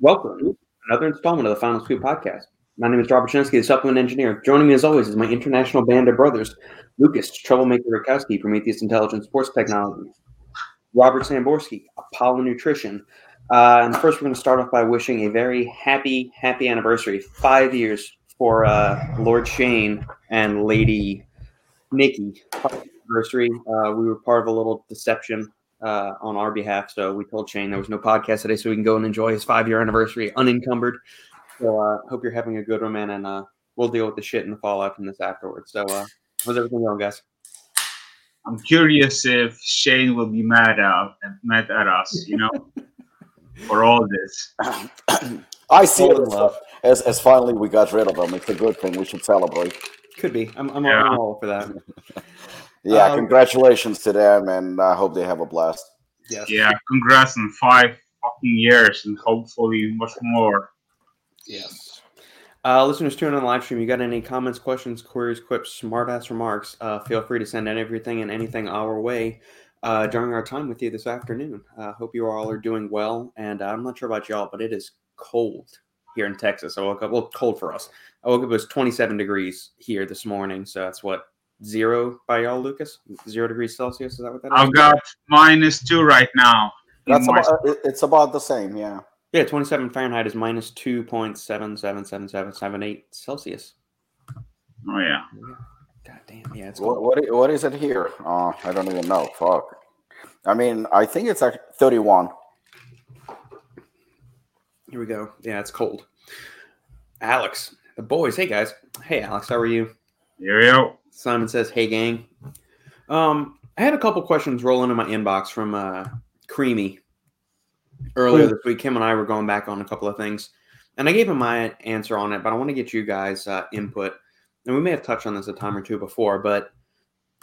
Welcome to another installment of the Final Scoop podcast. My name is Robert Shinsky, the supplement engineer. Joining me as always is my international band of brothers, Lucas Troublemaker Rakowski, Prometheus Intelligence Sports Technology, Robert Samborski, Apollon Nutrition. Uh, and first, we're going to start off by wishing a very happy, happy anniversary. Five years for uh, Lord Shane and Lady Nikki. Anniversary. Uh, we were part of a little deception uh, on our behalf. So we told Shane there was no podcast today, so we can go and enjoy his five year anniversary unencumbered. So I uh, hope you're having a good one, man, and uh, we'll deal with the shit and the fallout from this afterwards. So uh, how's everything going, guys? I'm curious if Shane will be mad at mad at us, you know, for all this. I see it as, as, as finally we got rid of him. It's a good thing. We should celebrate. Could be. I'm, I'm, yeah. I'm all for that. Yeah, um, congratulations to them, and I hope they have a blast. Yes. Yeah, congrats on five fucking years, and hopefully much more. Yes. Uh, listeners tuning on the live stream, you got any comments, questions, queries, quips, smartass remarks? Uh, feel free to send in everything and anything our way uh, during our time with you this afternoon. Uh, hope you all are doing well, and uh, I'm not sure about y'all, but it is cold here in Texas. I woke up well, cold for us. I woke up it was 27 degrees here this morning, so that's what zero by y'all, Lucas? Zero degrees Celsius. Is that what that is? I've got minus two right now. That's about, it's about the same, yeah. Yeah, 27 Fahrenheit is minus 2.777778 Celsius. Oh, yeah. God damn, yeah. It's what, what, what is it here? Uh, I don't even know. Fuck. I mean, I think it's like 31. Here we go. Yeah, it's cold. Alex, the boys. Hey, guys. Hey, Alex, how are you? Here we go. Simon says, "Hey gang." Um, I had a couple questions rolling in my inbox from uh, Creamy earlier cool. this week. Kim and I were going back on a couple of things, and I gave him my answer on it. But I want to get you guys' uh, input, and we may have touched on this a time or two before. But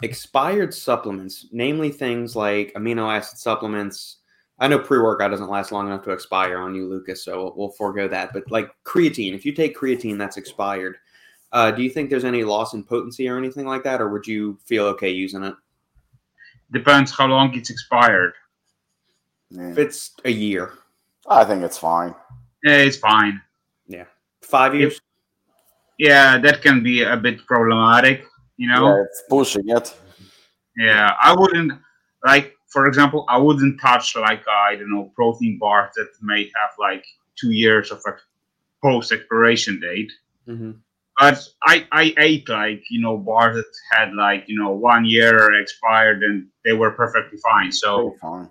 expired supplements, namely things like amino acid supplements. I know pre workout doesn't last long enough to expire on you, Lucas, so we'll, we'll forego that. But like creatine, if you take creatine that's expired, uh, do you think there's any loss in potency or anything like that, or would you feel okay using it? Depends how long it's expired. If it's a year, I think it's fine. Yeah, it's fine. Yeah, five years. If, yeah, that can be a bit problematic. You know, yeah, it's pushing it. Yeah, I wouldn't like. For example, I wouldn't touch like I don't know protein bars that may have like two years of a post expiration date. Mm-hmm but I, I ate like you know bars that had like you know one year expired and they were perfectly fine. So fine.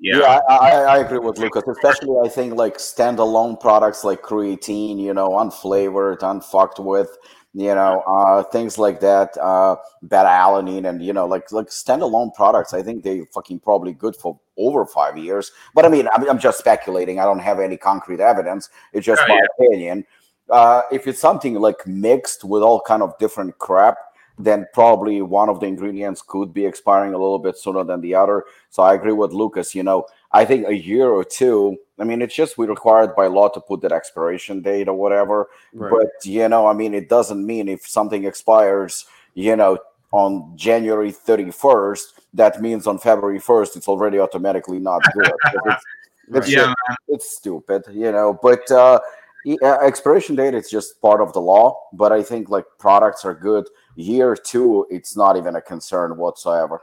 Yeah, yeah I, I, agree with Lucas. Especially, I think like standalone products like creatine, you know, unflavored, unfucked with, you know, uh, things like that, uh, beta alanine, and you know, like like standalone products. I think they fucking probably good for over five years. But I mean, I'm, I'm just speculating. I don't have any concrete evidence. It's just yeah, my yeah. opinion. Uh, if it's something like mixed with all kind of different crap, then probably one of the ingredients could be expiring a little bit sooner than the other. So I agree with Lucas. You know, I think a year or two. I mean, it's just we required by law to put that expiration date or whatever. Right. But you know, I mean, it doesn't mean if something expires, you know, on January thirty first, that means on February first it's already automatically not good. it's, it's, yeah. Just, it's stupid, you know. But uh, uh, expiration date it's just part of the law but i think like products are good. Year two it's not even a concern whatsoever.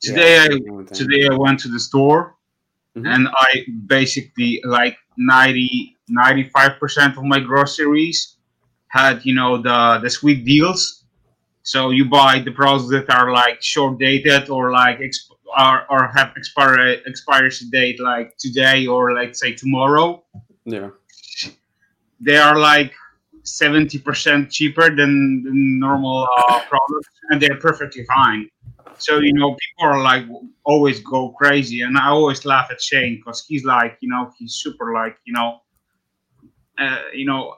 Today yeah. i today i went to the store mm-hmm. and i basically like 90 95% of my groceries had you know the the sweet deals. So you buy the products that are like short dated or like exp- or, or have expiry expiration date like today or like say tomorrow. Yeah they are like 70% cheaper than the normal uh, products and they're perfectly fine. So you know people are like always go crazy and i always laugh at shane because he's like you know he's super like you know uh, you know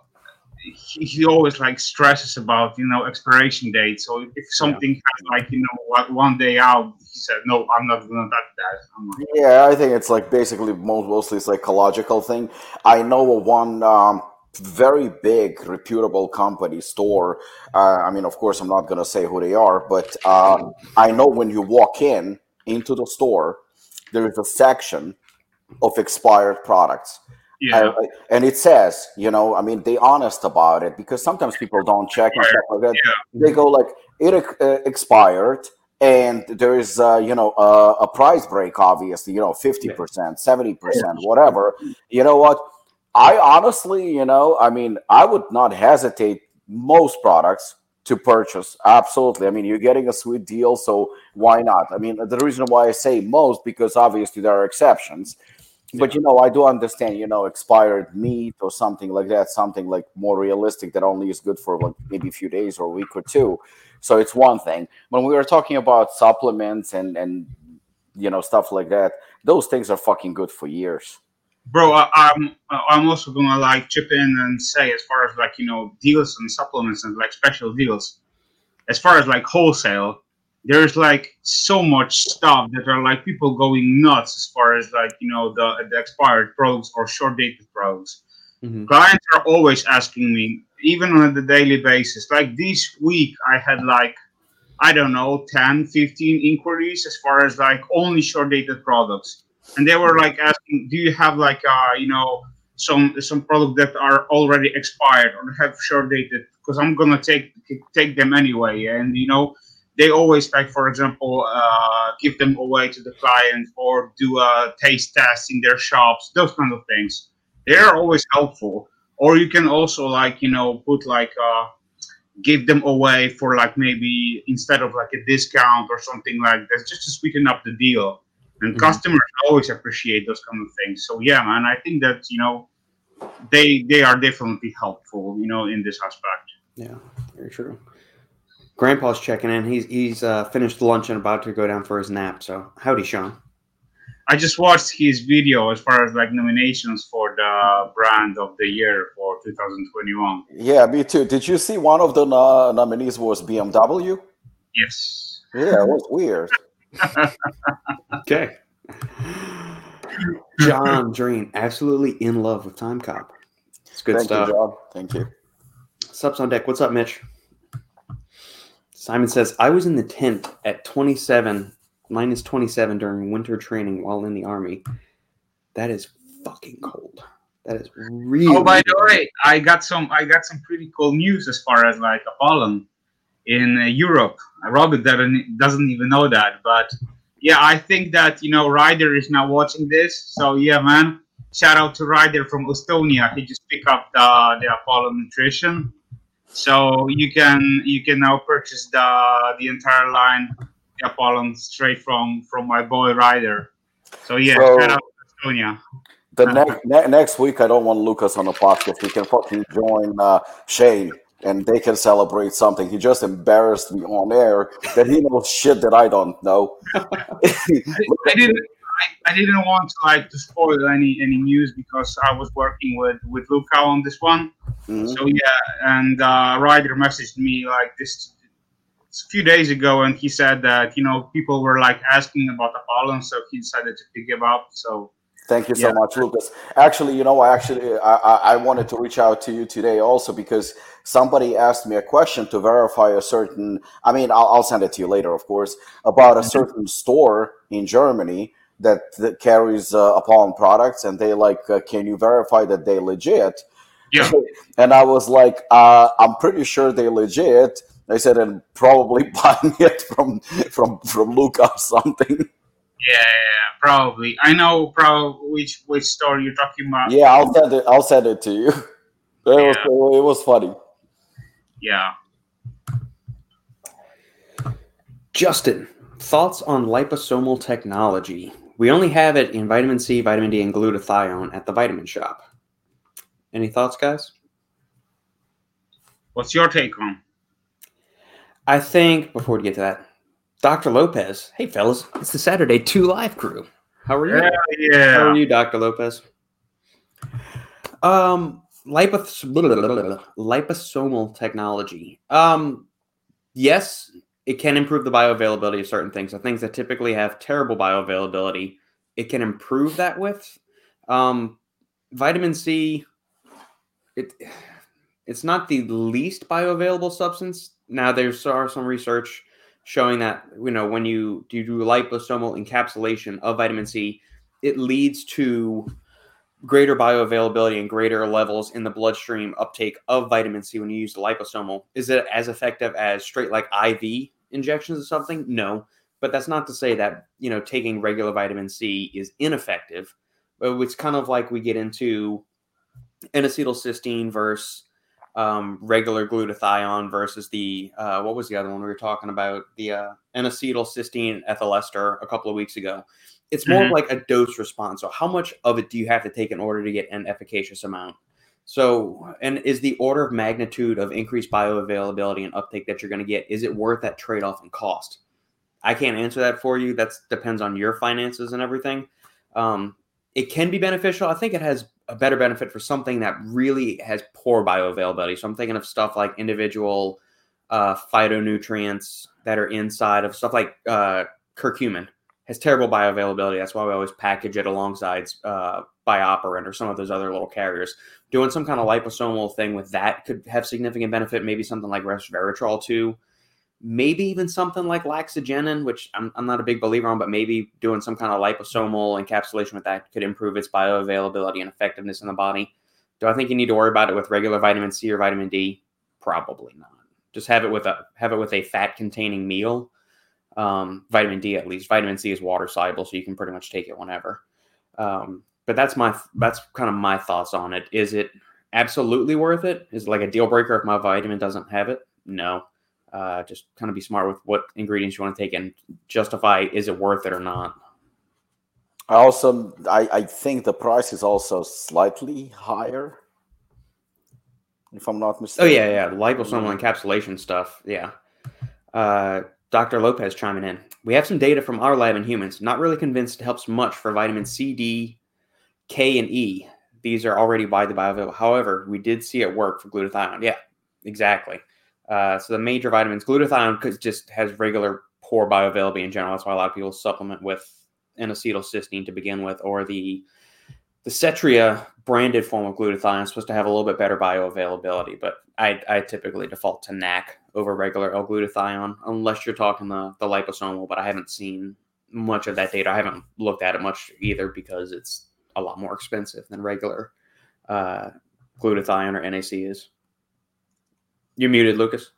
he, he, always like stresses about you know expiration date. So if something yeah. has like you know one day out he said no i'm not gonna touch that. Like, yeah i think it's like basically mostly psychological thing. I know one um very big reputable company store uh, i mean of course i'm not going to say who they are but uh, i know when you walk in into the store there is a section of expired products Yeah. I, and it says, you know, I mean, they honest about it because sometimes people don't check and stuff like that. Yeah. They go like, it uh, expired, and there's, uh, you know, uh, a price break, obviously, you know, 50%, 70%, whatever. You know what? I honestly, you know, I mean, I would not hesitate most products to purchase. Absolutely. I mean, you're getting a sweet deal, so why not? I mean, the reason why I say most because obviously there are exceptions. But you know, I do understand, you know, expired meat or something like that, something like more realistic that only is good for like maybe a few days or a week or two. So it's one thing. When we were talking about supplements and and you know stuff like that, those things are fucking good for years bro I, i'm i'm also gonna like chip in and say as far as like you know deals and supplements and like special deals as far as like wholesale there's like so much stuff that are like people going nuts as far as like you know the, the expired products or short dated products mm-hmm. clients are always asking me even on a daily basis like this week i had like i don't know 10 15 inquiries as far as like only short dated products and they were like asking, "Do you have like uh, you know some some product that are already expired or have short dated? Because I'm gonna take take them anyway." And you know, they always like, for example, uh, give them away to the client or do a taste test in their shops. Those kind of things. They are always helpful. Or you can also like you know put like. Uh, give them away for like maybe instead of like a discount or something like that just to sweeten up the deal and mm-hmm. customers always appreciate those kind of things. So yeah man i think that you know they they are definitely helpful you know in this aspect. Yeah very true. Grandpa's checking in. He's he's uh, finished lunch and about to go down for his nap so howdy sean. I just watched his video as far as like nominations for the brand of the year for 2021 yeah me too. Did you see one of the uh, nominees was bmw yes. Yeah it was weird okay. John Dream, absolutely in love with Time Cop. It's good Thank stuff. You, John. Thank you. Subs on deck. What's up, Mitch? Simon says, I was in the tent at 27, minus 27 during winter training while in the army. That is fucking cold. That is really. Oh, by the way, I got some. I got some pretty cool news as far as like Apollon in uh, Europe. Robert doesn't doesn't even know that, but yeah, I think that you know Ryder is now watching this. So yeah, man, shout out to Ryder from Estonia. He just picked up the the Apollon Nutrition, so you can you can now purchase the the entire line the Apollon straight from from my boy Ryder. So yeah, so, shout out to Estonia. The next ne- next week, I don't want Lucas on the podcast. He can fucking join uh, Shane and they can celebrate something. He just embarrassed me on air that he knows shit that I don't know. I, I, didn't. I, I, didn't want to like to spoil any any news because I was working with with Luca on this one. Mm-hmm. So yeah, and uh, Ryder messaged me like this a few days ago, and he said that you know people were like asking about the Apollon, so he decided to pick him up. So Thank you so yeah. much, Lucas. Actually, you know, I actually I, I wanted to reach out to you today also because somebody asked me a question to verify a certain. I mean, I'll, I'll send it to you later, of course, about a mm-hmm. certain store in Germany that, that carries uh, Apollon products, and they like, uh, can you verify that they legit? Yeah. and I was like, uh, I'm pretty sure they legit. They said, and probably buying it from from from Luca or something. Yeah, probably. I know probably which which store you're talking about. Yeah, I'll send it. I'll send it to you. It yeah. was it was funny. Yeah. Justin, thoughts on liposomal technology? We only have it in vitamin C, vitamin D, and glutathione at the vitamin shop. Any thoughts, guys? What's your take on? I think before we get to that, Dr. Lopez. Hey, fellas, it's the Saturday Two Live crew. How are you? Yeah, yeah. How are you, Dr. Lopez? Um, lipos- liposomal technology. Um, yes, it can improve the bioavailability of certain things. So things that typically have terrible bioavailability, it can improve that with. Um, vitamin C, it it's not the least bioavailable substance. Now there's are some research showing that you know when you, you do liposomal encapsulation of vitamin C, it leads to greater bioavailability and greater levels in the bloodstream uptake of vitamin C when you use the liposomal. Is it as effective as straight like IV injections or something? No, but that's not to say that you know taking regular vitamin C is ineffective. Uh, but it's kind of like we get into N-acetylcysteine versus um, regular glutathione versus the uh, what was the other one we were talking about the uh, N-acetylcysteine ethyl ester a couple of weeks ago it's more mm-hmm. like a dose response. So how much of it do you have to take in order to get an efficacious amount? So, and is the order of magnitude of increased bioavailability and uptake that you're going to get is it worth that trade off in cost? I can't answer that for you. That depends on your finances and everything. Um, it can be beneficial. I think it has a better benefit for something that really has poor bioavailability. So I'm thinking of stuff like individual uh, phytonutrients that are inside of stuff like uh, curcumin has terrible bioavailability. That's why we always package it alongside uh, BioPerine or some of those other little carriers. Doing some kind of liposomal thing with that could have significant benefit. Maybe something like resveratrol too. Maybe even something like laxagenin, which I'm, I'm not a big believer on, but maybe doing some kind of liposomal encapsulation with that could improve its bioavailability and effectiveness in the body. Do I think you need to worry about it with regular vitamin C or vitamin D? Probably not. Just have it with a have it with a fat containing meal um, vitamin D at least. Vitamin C is water soluble, so you can pretty much take it whenever. Um, but that's my that's kind of my thoughts on it. Is it absolutely worth it? Is it like a deal breaker if my vitamin doesn't have it? No. Uh, just kind of be smart with what ingredients you want to take and justify is it worth it or not. I also I, I think the price is also slightly higher. If I'm not mistaken. Oh yeah, yeah. Liposomal encapsulation stuff. Yeah. Uh, Dr. Lopez chiming in. We have some data from our lab in humans. Not really convinced it helps much for vitamin C, D, K, and E. These are already by the bioavailable. However, we did see it work for glutathione. Yeah, exactly. Uh, so the major vitamins, glutathione just has regular poor bioavailability in general. That's why a lot of people supplement with N-acetylcysteine to begin with, or the the Setria branded form of glutathione is supposed to have a little bit better bioavailability, but I, I typically default to NAC over regular L-glutathione, unless you're talking the, the liposomal, but I haven't seen much of that data. I haven't looked at it much either because it's a lot more expensive than regular uh, glutathione or NAC is. You're muted, Lucas.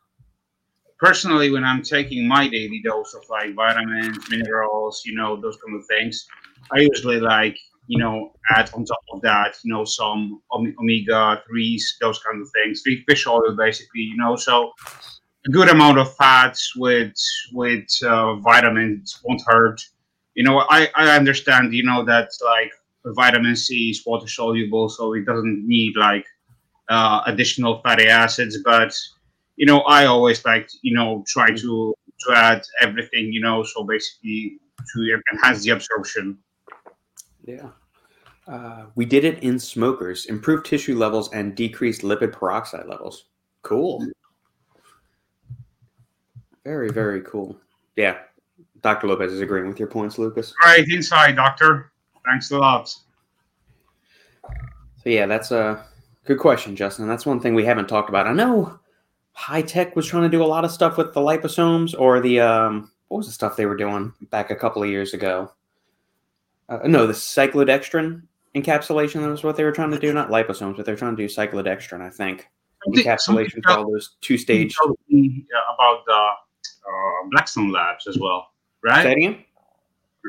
Personally, when I'm taking my daily dose of like vitamins, minerals, you know, those kind of things, I usually like you know, add on top of that, you know, some omega threes, those kind of things, fish oil, basically, you know. So a good amount of fats with with uh, vitamins won't hurt. You know, I I understand, you know, that like vitamin C is water soluble, so it doesn't need like uh, additional fatty acids. But you know, I always like you know try to to add everything, you know, so basically to enhance the absorption. Yeah. Uh, we did it in smokers, improved tissue levels and decreased lipid peroxide levels. Cool. Very, very cool. Yeah. Dr. Lopez is agreeing with your points, Lucas. Right inside, Doctor. Thanks a lot. So, yeah, that's a good question, Justin. That's one thing we haven't talked about. I know Hi-Tech was trying to do a lot of stuff with the liposomes or the, um, what was the stuff they were doing back a couple of years ago? Uh, no, the cyclodextrin encapsulation. That was what they were trying to do. Not liposomes, but they're trying to do cyclodextrin. I think encapsulation for all those two stage. About the uh, Blackstone Labs as well, right? Say again?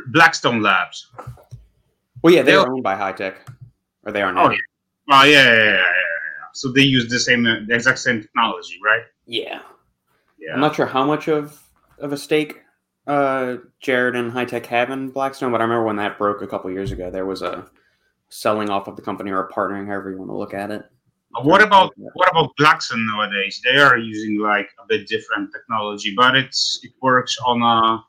Blackstone Labs. Well, yeah, they're owned by Hi-Tech, or they are now. Oh yeah. Oh yeah, yeah, yeah, yeah, So they use the same, the exact same technology, right? Yeah. Yeah. I'm not sure how much of of a stake uh, Jared and Hi-Tech have in Blackstone, but I remember when that broke a couple years ago, there was a selling off of the company or partnering, however you want to look at it. What about what about Blackstone nowadays? They are using like a bit different technology, but it's it works on a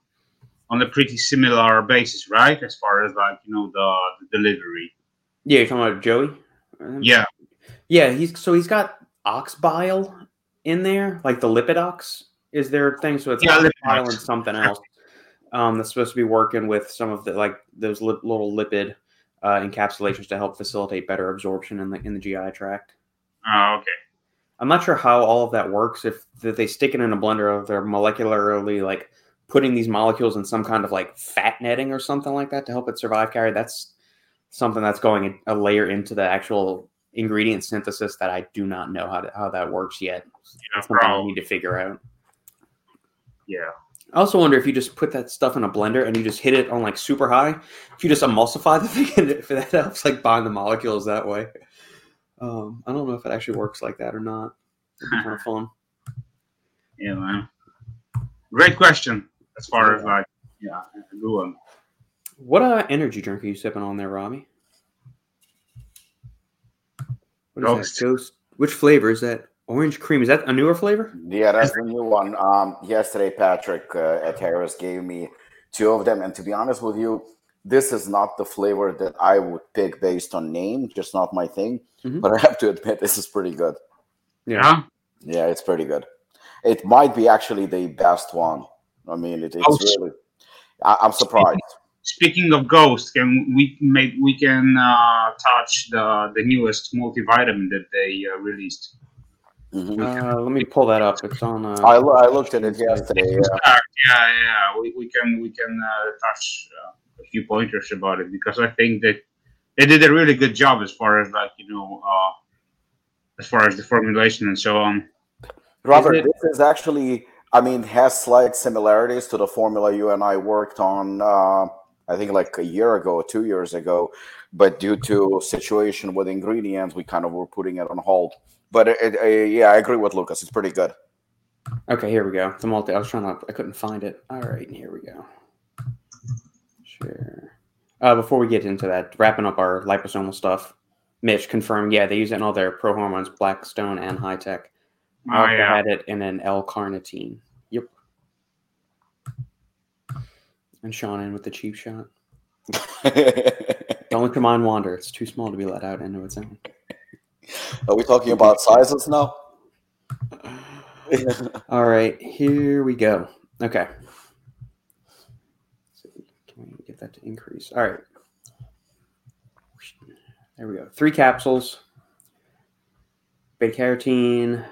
on a pretty similar basis, right? As far as like you know the, the delivery. Yeah, you're talking about Joey. Yeah, yeah. He's so he's got ox bile in there, like the lipid ox is their thing. So it's yeah, ox bile and something else. Um, that's supposed to be working with some of the like those li- little lipid uh, encapsulations to help facilitate better absorption in the in the GI tract. Oh, okay. I'm not sure how all of that works. If, if they stick it in a blender, or they're molecularly like putting these molecules in some kind of like fat netting or something like that to help it survive carry. That's something that's going a layer into the actual ingredient synthesis that I do not know how to, how that works yet. Yeah, Something I need to figure out. Yeah. I also wonder if you just put that stuff in a blender and you just hit it on like super high, if you just emulsify the thing, and if that helps like bind the molecules that way. Um, I don't know if it actually works like that or not. It'd be kind of fun. Yeah, man. Great question. As far as like, yeah, a good one. What uh, energy drink are you sipping on there, Robbie? What is Ghost. that? Ghost. Which flavor is that? Orange cream. Is that a newer flavor? Yeah, that's the new one. Um, yesterday, Patrick uh, at Harris gave me two of them, and to be honest with you, this is not the flavor that I would pick based on name. Just not my thing. Mhm. But I have to admit, this is pretty good. Yeah. Yeah, it's pretty good. It might be actually the best one. I mean, it, it's Oh, really. I, I'm surprised. Speaking of ghosts, can we make we can uh, touch the the newest multivitamin that they uh, released? Mhm. Uh, let me pull that up. It's on. Uh, I, lo- I looked at it yesterday. Yeah. yeah, yeah, we, we can we can uh, touch uh, a few pointers about it because I think that they did a really good job as far as like you know uh, as far as the formulation and so on. Robert, it- this is actually, I mean, has slight similarities to the formula you and I worked on. I think like a year ago, two years ago, but due to situation with ingredients, we kind of were putting it on hold. But it, it, uh, yeah, I agree with Lucas. It's pretty good. Okay, here we go. The multi. I was trying to. I couldn't find it. All right, here we go. Sure. Uh, before we get into that, wrapping up our liposomal stuff, Mitch confirmed. Yeah, they use it in all their pro hormones, Blackstone and Hi-Tech. I Oh yeah, had it in an L-carnitine. Yep. And Sean in with the cheap shot. Don't let your mind wander. It's too small to be let out into its own. Are we talking about sizes now? All right, here we go. Okay. Let's Can we get that to increase? All right. There we go. Three capsules. Beta carotene,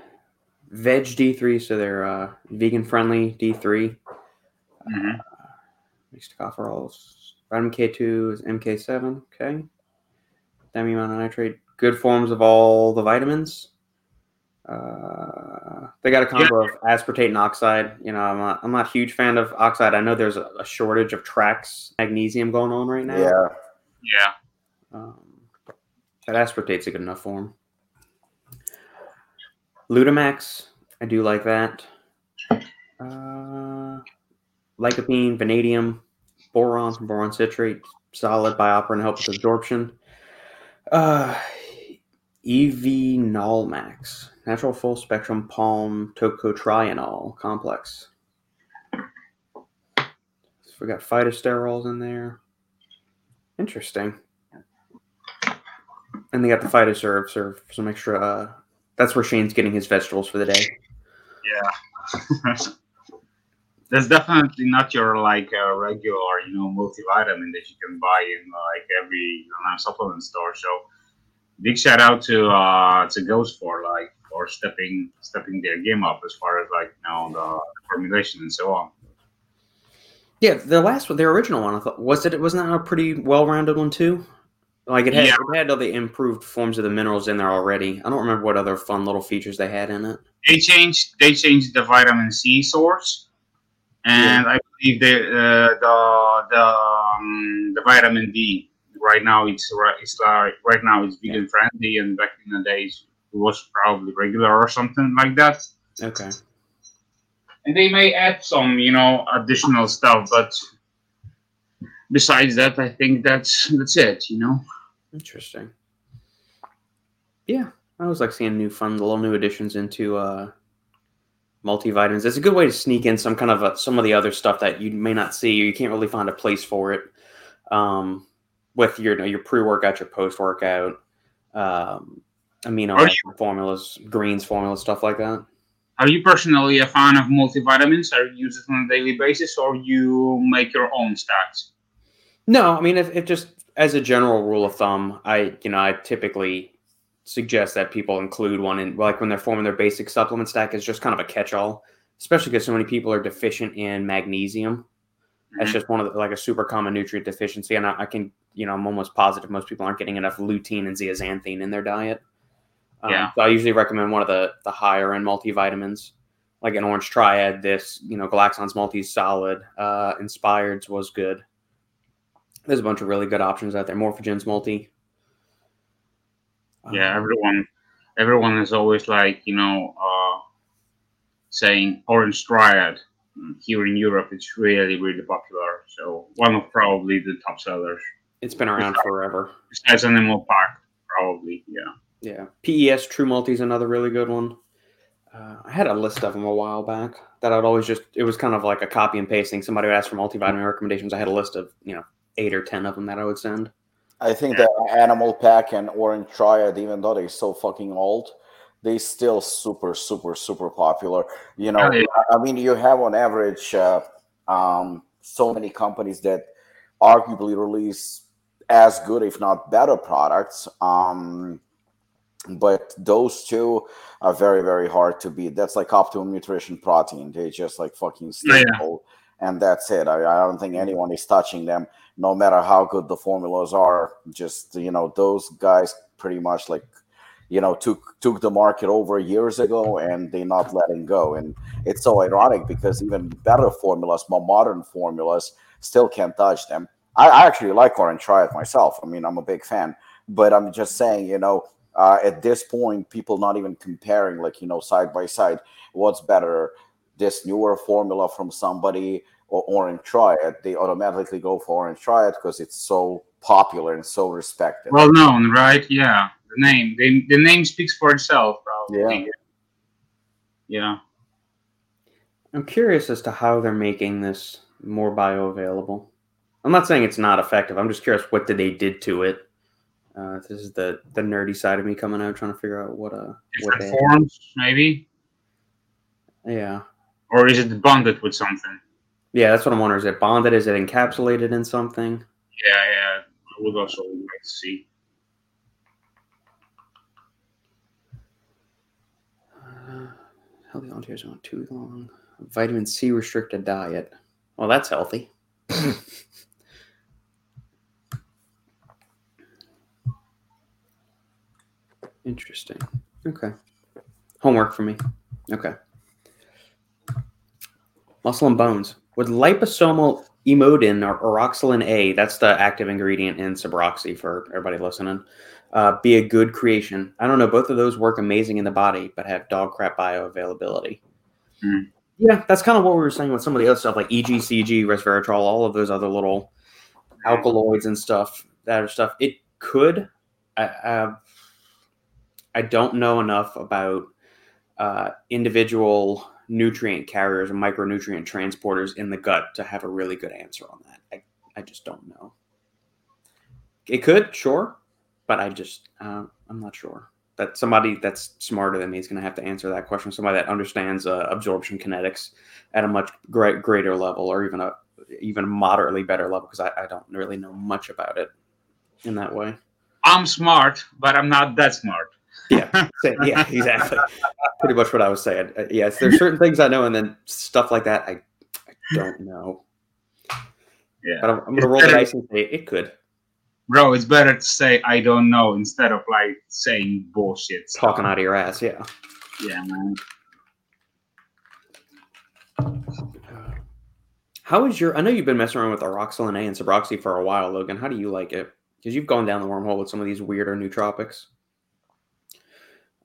veg D3, so they're uh, vegan friendly D3. Mhm. Mixed tocopherols. Vitamin K2 is MK7. Okay. Thiamine mononitrate. Good forms of all the vitamins. Uh, they got a combo of aspartate and oxide. You know, I'm not, I'm not a huge fan of oxide. I know there's a, a shortage of TRAACS magnesium going on right now. yeah. yeah. Um, but aspartate's a good enough form. Lutemax, I do like that. Uh, lycopene, vanadium, boron from boron citrate, solid BioPerine helps with absorption. Uh, EV Nolmax, natural full spectrum palm tocotrienol complex. So we got phytosterols in there. Interesting. And they got the phytoserve serve some extra. Uh, that's where Shane's getting his vegetables for the day. Yeah. That's definitely not your like uh, regular, you know, multivitamin that you can buy in like every online supplement store. So big shout out to uh to Ghost for like for stepping stepping their game up as far as like you know the formulation and so on. Yeah, the last one, their original one, I thought was it. Wasn't that a pretty well-rounded one too? Like it had, Yeah. it had all the improved forms of the minerals in there already. I don't remember what other fun little features they had in it. They changed they changed the vitamin C source, and I believe the uh, the the um, the vitamin D right now it's right it's like right now it's vegan friendly, and back in the days it was probably regular or something like that. Okay. And they may add some you know additional stuff, but besides that, I think that's that's it. You know. Interesting. Yeah, I always like seeing new fun little new additions into uh, multivitamins. It's a good way to sneak in some kind of uh some of the other stuff that you may not see or you can't really find a place for it. Um, with your you know, your pre workout, your post workout, um, amino acid formulas, greens formulas, stuff like that. Are you personally a fan of multivitamins? Are you use it on a daily basis, or you make your own stacks? No, I mean, if, if just as a general rule of thumb, I you know I typically suggest that people include one in like when they're forming their basic supplement stack is just kind of a catch-all, especially because so many people are deficient in magnesium. That's Mhm. just one of the, like a super common nutrient deficiency, and I, I can you know, I'm almost positive most people aren't getting enough lutein and zeaxanthin in their diet. Um, yeah. So I usually recommend one of the the higher end multivitamins, like an orange triad. This, you know, Glaxon's multi solid, uh, Inspired's was good. There's a bunch of really good options out there. Morphogen's multi. Yeah, um, everyone, everyone is always like, you know, uh, saying orange triad here in Europe, it's really, really popular. So one of probably the top sellers. It's been around besides, forever. Besides Animal Pak, probably, yeah. Yeah, PES True Multi is another really good one. Uh, I had a list of them a while back that I'd always just, it was kind of like a copy and pasting. Somebody would ask for multivitamin recommendations. I had a list of, you know, eight or 10 of them that I would send. I think that Animal Pak and Orange Triad, even though they're so fucking old, they still super super super popular you know oh, yeah. i mean you have on average uh, um, so many companies that arguably release as good if not better products um, but those two are very very hard to beat that's like optimum nutrition protein they just like fucking staple yeah. And that's it. I, I don't think anyone is touching them no matter how good the formulas are. Just you know those guys pretty much like you know took took the market over years ago and they're not letting go. And it's so ironic because even better formulas more modern formulas still can't touch them. I, I actually like orange triad myself. I mean i'm a big fan. But i'm just saying you know uh, at this point people not even comparing like you know side by side what's better this newer formula from somebody or orange triad they automatically go for orange triad because it's so popular and so respected well known right yeah the name. They, the name speaks for itself, probably. Yeah. Yeah. I'm curious as to how they're making this more bioavailable. I'm not saying it's not effective. I'm just curious what did they did to it. Uh, this is the the nerdy side of me coming out, trying to figure out what uh Different what forms, maybe. Yeah. Or is it bonded with something? Yeah, that's what I'm wondering. Is it bonded? Is it encapsulated in something? Yeah, yeah. I would also like to see. Uh, healthy volunteers want too long. Vitamin C restricted diet. Well, that's healthy. Interesting. Okay. Homework for me. Okay. Muscle and bones. With liposomal emodin or oroxylin A, that's the active ingredient in Suboxone for everybody listening uh, be a good creation. I don't know. Both of those work amazing in the body, but have dog crap bioavailability. Mm. Yeah, that's kind of what we were saying with some of the other stuff like EGCG, resveratrol, all of those other little alkaloids and stuff. That stuff. It could. I, I, I don't know enough about uh, individual nutrient carriers and micronutrient transporters in the gut to have a really good answer on that. I, I just don't know. It could, sure but I just uh, I'm not sure that somebody that's smarter than me is going to have to answer that question. Somebody that understands uh, absorption kinetics at a much great, greater level, or even a even moderately better level, because I, I don't really know much about it in that way. I'm smart, but I'm not that smart. Yeah, yeah, exactly. Pretty much what I was saying. Uh, yes, there's certain things I know, and then stuff like that I, I don't know. Yeah, but I'm, I'm going to roll the dice and say it could bro, it's better to say I don't know instead of like saying bullshit. Talking out of your ass, yeah. Yeah, man. How is your? I know you've been messing around with Oroxylin A and Suboxone for a while, Logan. How do you like it? Because you've gone down the wormhole with some of these weirder nootropics.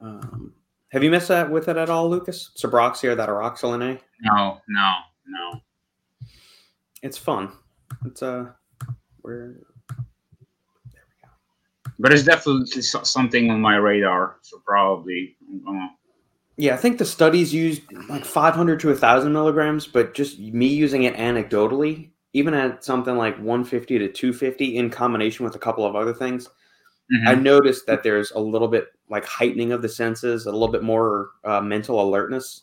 Um, have you messed that with it at all, Lucas? Suboxone or that Oroxylin A? No, no, no. It's fun. It's uh, we're there we go. but it's definitely something on my radar. So probably. Yeah, I think the studies used like 500 to 1,000 milligrams, but just me using it anecdotally, even at something like 150 to 250 in combination with a couple of other things, mm-hmm. I noticed that there's a little bit like heightening of the senses, a little bit more uh, mental alertness.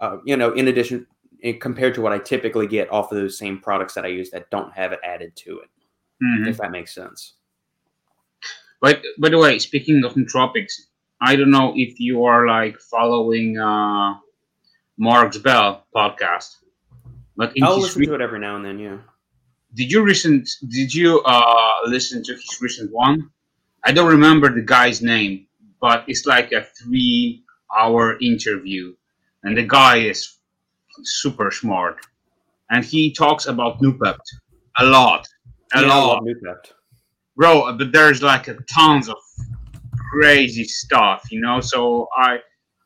Uh, you know, in addition, in, compared to what I typically get off of those same products that I use that don't have it added to it, mm-hmm. if that makes sense. But by the way, speaking of nootropics, I don't know if you are like following uh, Mark's Bell podcast. But I'll listen to it every now and then. Yeah. did you recent? Did you uh, listen to his recent one? I don't remember the guy's name, but it's like a three-hour interview, and the guy is super smart, and he talks about Noopept a lot, a yeah, lot. Bro, but there's like a tons of crazy stuff, you know. So I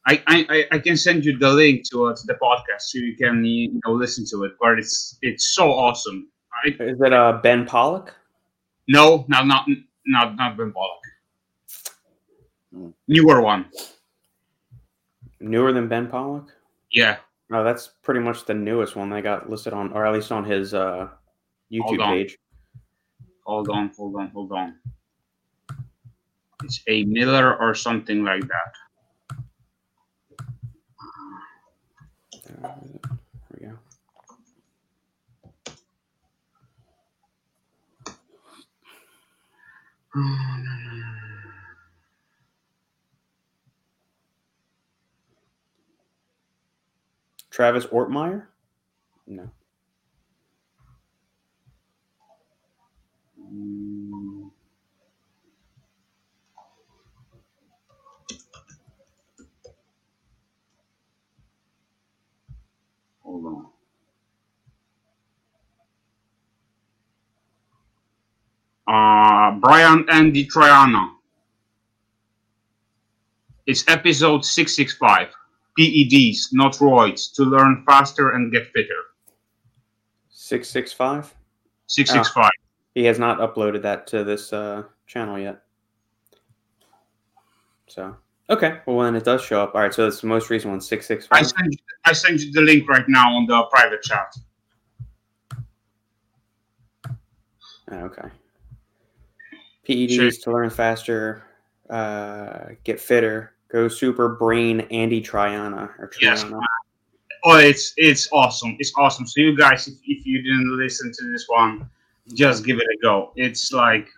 I, I, I can send you the link to, uh, to the podcast so you can you know listen to it. But it's it's so awesome. I, Is it uh, Ben Pollack? No, no, not not not Ben Pollack. Newer one. Newer than Ben Pollack? Yeah. Oh, that's pretty much the newest one they got listed on, or at least on his uh, YouTube hold page. Hold on, hold on, hold on. It's a Miller or something like that. There we go. Travis Ortmayer? No. Hold on. Uh, Brian Andy Triana. It's episode 665. PEDs, not roids, to learn faster and get fitter. 665? 665. Oh, he has not uploaded that to this uh, channel yet. So Okay. Well, when it does show up, all right. So it's the most recent one, six six five. I send you, I send you the link right now on the private chat. Ah, okay. PEDs sure. to learn faster, uh, get fitter, go super brain, Andy Triana or Triana. Yes. Oh, it's it's awesome. It's awesome. So you guys, if, if you didn't listen to this one, just give it a go. It's like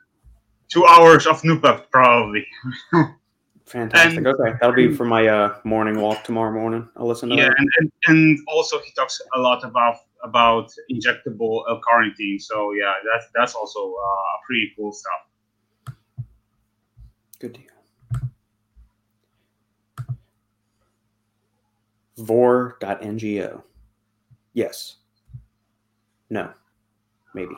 two hours of Noopept probably. Fantastic. And, okay, that'll be for my uh, morning walk tomorrow morning. I'll listen to yeah, and, and, and also he talks a lot about about injectable L-carnitine. So yeah, that's that's also uh, pretty cool stuff. Good deal. Vor.ngo. Yes. No. Maybe.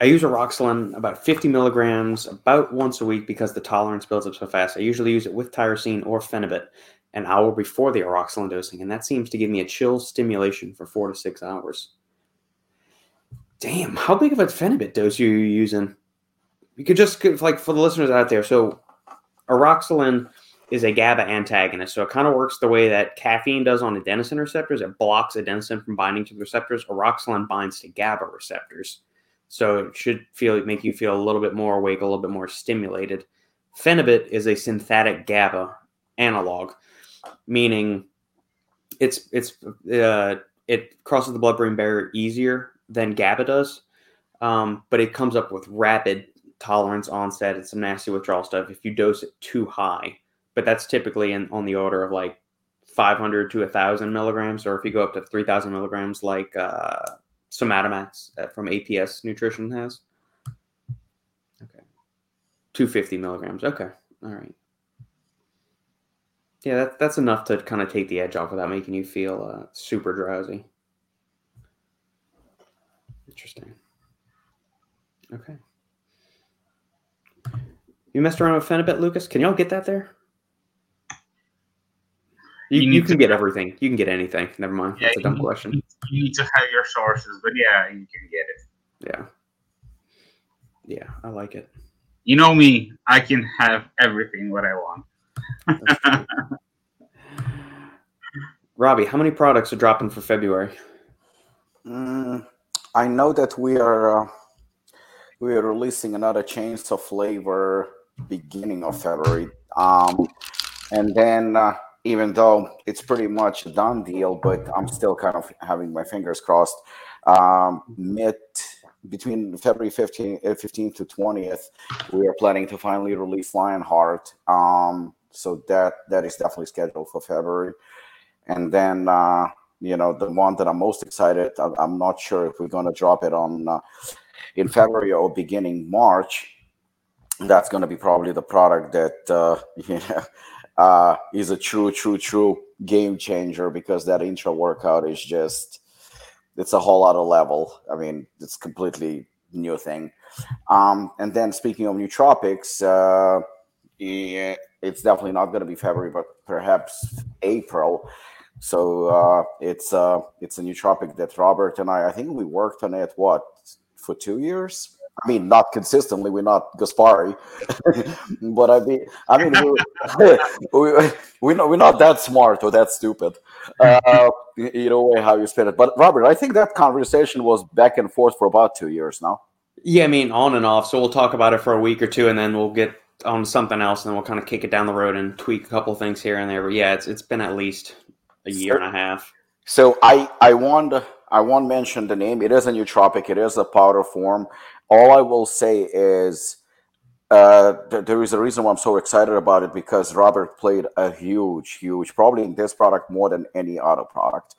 I use Oroxylin about 50 milligrams about once a week because the tolerance builds up so fast. I usually use it with tyrosine or phenibut an hour before the Oroxylin dosing, and that seems to give me a chill stimulation for four to six hours. Damn, how big of a phenibut dose are you using? You could just, like, for the listeners out there, so Oroxylin is a GABA antagonist, so it kind of works the way that caffeine does on adenosine receptors. It blocks adenosine from binding to the receptors. Oroxylin binds to GABA receptors. So it should feel make you feel a little bit more awake, a little bit more stimulated. Phenibut is a synthetic GABA analog, meaning it's it's uh, it crosses the blood-brain barrier easier than GABA does, um, but it comes up with rapid tolerance onset and some nasty withdrawal stuff if you dose it too high. But that's typically in on the order of like 500 to 1,000 milligrams, or if you go up to 3,000 milligrams, like uh, Somatomax uh, from APS Nutrition has. Okay. 250 milligrams. Okay. All right. Yeah, that, that's enough to kind of take the edge off without making you feel uh, super drowsy. Interesting. Okay. You messed around with Phenibut, Lucas? Can y'all get that there? You, you, you can get everything. You can get anything. Never mind. Yeah, That's a dumb question. You need to have your sources, but yeah, you can get it. Yeah. Yeah, I like it. You know me. I can have everything what I want. Robbie, how many products are dropping for February? Mm, I know that we are uh, we are releasing another change of flavor beginning of February, um, and then. Uh, even though it's pretty much a done deal, but I'm still kind of having my fingers crossed. Um, mid between February 15th, 15th to 20th, we are planning to finally release Lionheart. Um, so that that is definitely scheduled for February. And then uh, you know, the one that I'm most excited. I'm not sure if we're going to drop it on uh, in February or beginning March. That's going to be probably the product that uh, you know uh, is a true, true, true game changer because that intra workout is just it's a whole other level. I mean, it's completely new thing. Um, and then speaking of nootropics, uh, it's definitely not going to be February, but perhaps April. So uh, it's uh, it's a nootropic that Robert and I, I think we worked on it what for two years. I mean, not consistently. We're not Gaspari, but I mean, I mean, we, we, we we're not that smart or that stupid. Uh, either way, how you spend it. But Robert, I think that conversation was back and forth for about two years now. Yeah, I mean, on and off. So we'll talk about it for a week or two, and then we'll get on something else, and then we'll kind of kick it down the road and tweak a couple things here and there. But yeah, it's it's been at least a year and a half. So I I want I won't mention the name. It is a nootropic. It is a powder form. All I will say is uh, th- there is a reason why I'm so excited about it because Robert played a huge, huge, probably in this product more than any other product.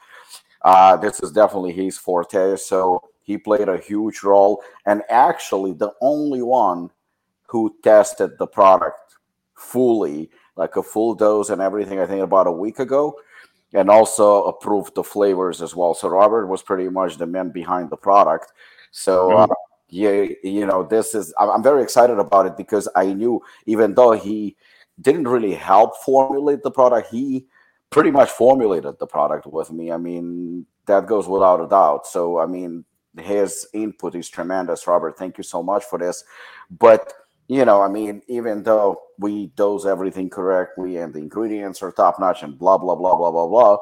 Uh, this is definitely his forte. So he played a huge role, and actually the only one who tested the product fully, like a full dose and everything. I think about a week ago and also approved the flavors as well. So Robert was pretty much the man behind the product. So uh, yeah, you know, this is I'm very excited about it because I knew even though he didn't really help formulate the product, he pretty much formulated the product with me. I mean, that goes without a doubt. So I mean, his input is tremendous, Robert. Thank you so much for this. But you know, I mean, even though we dose everything correctly and the ingredients are top notch and blah blah blah blah blah blah,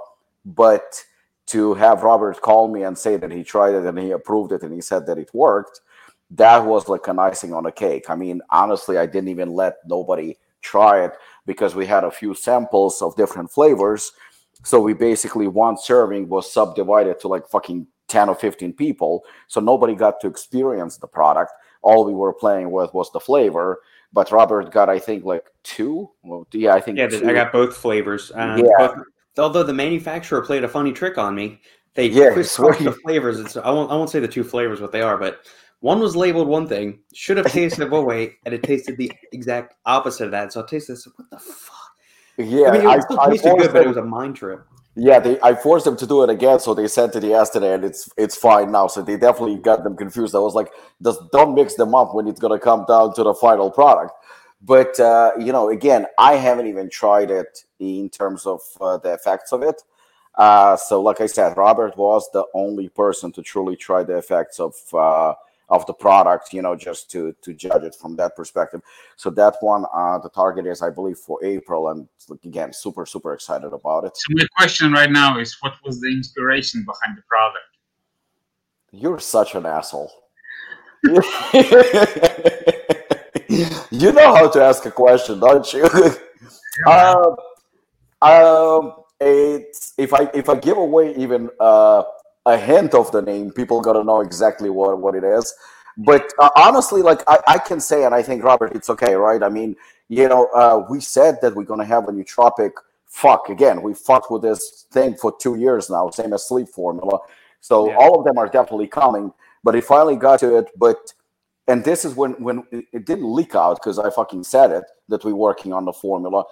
but to have Robert call me and say that he tried it and he approved it and he said that it worked, that was like an icing on a cake. I mean, honestly, I didn't even let nobody try it because we had a few samples of different flavors. So we basically one serving was subdivided to like fucking 10 or 15 people. So nobody got to experience the product all we were playing with was the flavor. But Robert got, I think, like two. Well, yeah, I think. Yeah, two. I got both flavors. Um, yeah. Although the manufacturer played a funny trick on me, they yeah, switched the flavors. It's, I won't. I won't say the two flavors what they are, but one was labeled one thing, should have tasted one way, and it tasted the exact opposite of that. So I tasted this. What the fuck? Yeah, I mean, it still tasted good, but it was a mind trip. Yeah, they, I forced them to do it again, so they sent it yesterday, and it's it's fine now. So they definitely got them confused. I was like, just don't mix them up when it's gonna come down to the final product. But uh, you know, again, I haven't even tried it in terms of uh, the effects of it. Uh, so, like I said, Robert was the only person to truly try the effects of uh, of the product, you know, just to to judge it from that perspective. So that one, uh, the target is, I believe, for April, and again, super super excited about it. So my question right now is, what was the inspiration behind the product? You're such an asshole. you know how to ask a question, don't you? um, um, it's if I if I give away even uh a hint of the name, people got to know exactly what, what it is. But uh, honestly, like I, I can say, and I think Robert, it's okay, right? I mean, you know, uh, we said that we're gonna have a nootropic. Fuck again, we fucked with this thing for two years now, same as sleep formula. So yeah. all of them are definitely coming. But it finally got to it. But and this is when when it didn't leak out because I fucking said it that we're working on the formula.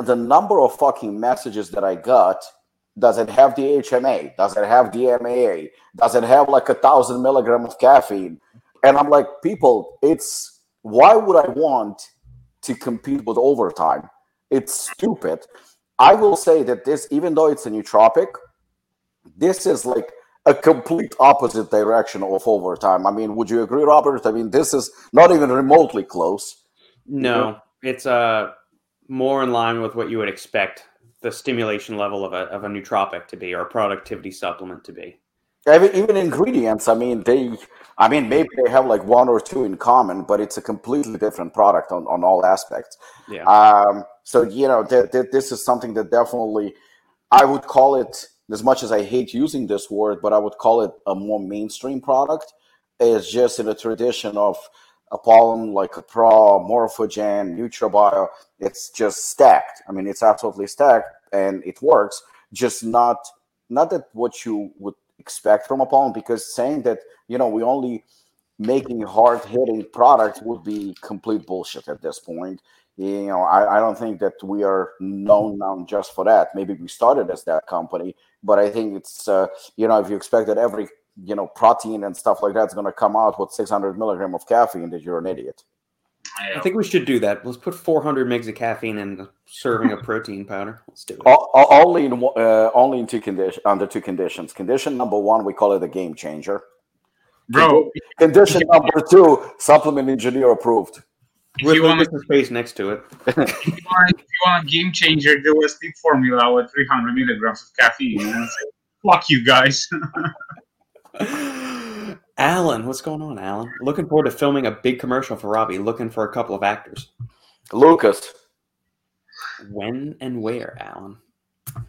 The number of fucking messages that I got does it have DMHA? Does it have DMAA? Does it have like a thousand milligram of caffeine? And I'm like, people, it's why would I want to compete with overtime? It's stupid. I will say that this, even though it's a nootropic, this is like a complete opposite direction of overtime. I mean, would you agree, Robert? I mean, this is not even remotely close. No, it's uh more in line with what you would expect the stimulation level of a, of a nootropic to be or a productivity supplement to be. Even ingredients i mean they i mean maybe they have like one or two in common but it's a completely different product on, on all aspects. Yeah. Um so you know th- th- this is something that definitely i would call it as much as i hate using this word but i would call it a more mainstream product it's just in a tradition of Apollon, like a Pro, Morphogen, NutraBio, it's just stacked. I mean, it's absolutely stacked and it works, just not not that what you would expect from a Apollon, because saying that you know we only making hard hitting products would be complete bullshit at this point. You know, I, I don't think that we are known now just for that. Maybe we started as that company, but I think it's uh, you know if you expect that every you know protein and stuff like that's going to come out with 600 milligram of caffeine, that you're an idiot. I think we should do that. Let's put 400 megs of caffeine in a serving of protein powder. Let's do it. only in uh, only in two conditions under two conditions. Condition number one, we call it a game changer. Bro. Condition number two, supplement engineer approved. With you want to space next to it. if, you want, if you want a game changer, do a sleep formula with 300 milligrams of caffeine. Fuck you guys. Alan, what's going on, Alan? Looking forward to filming a big commercial for Robbie. Looking for a couple of actors. Lucas. When and where, Alan?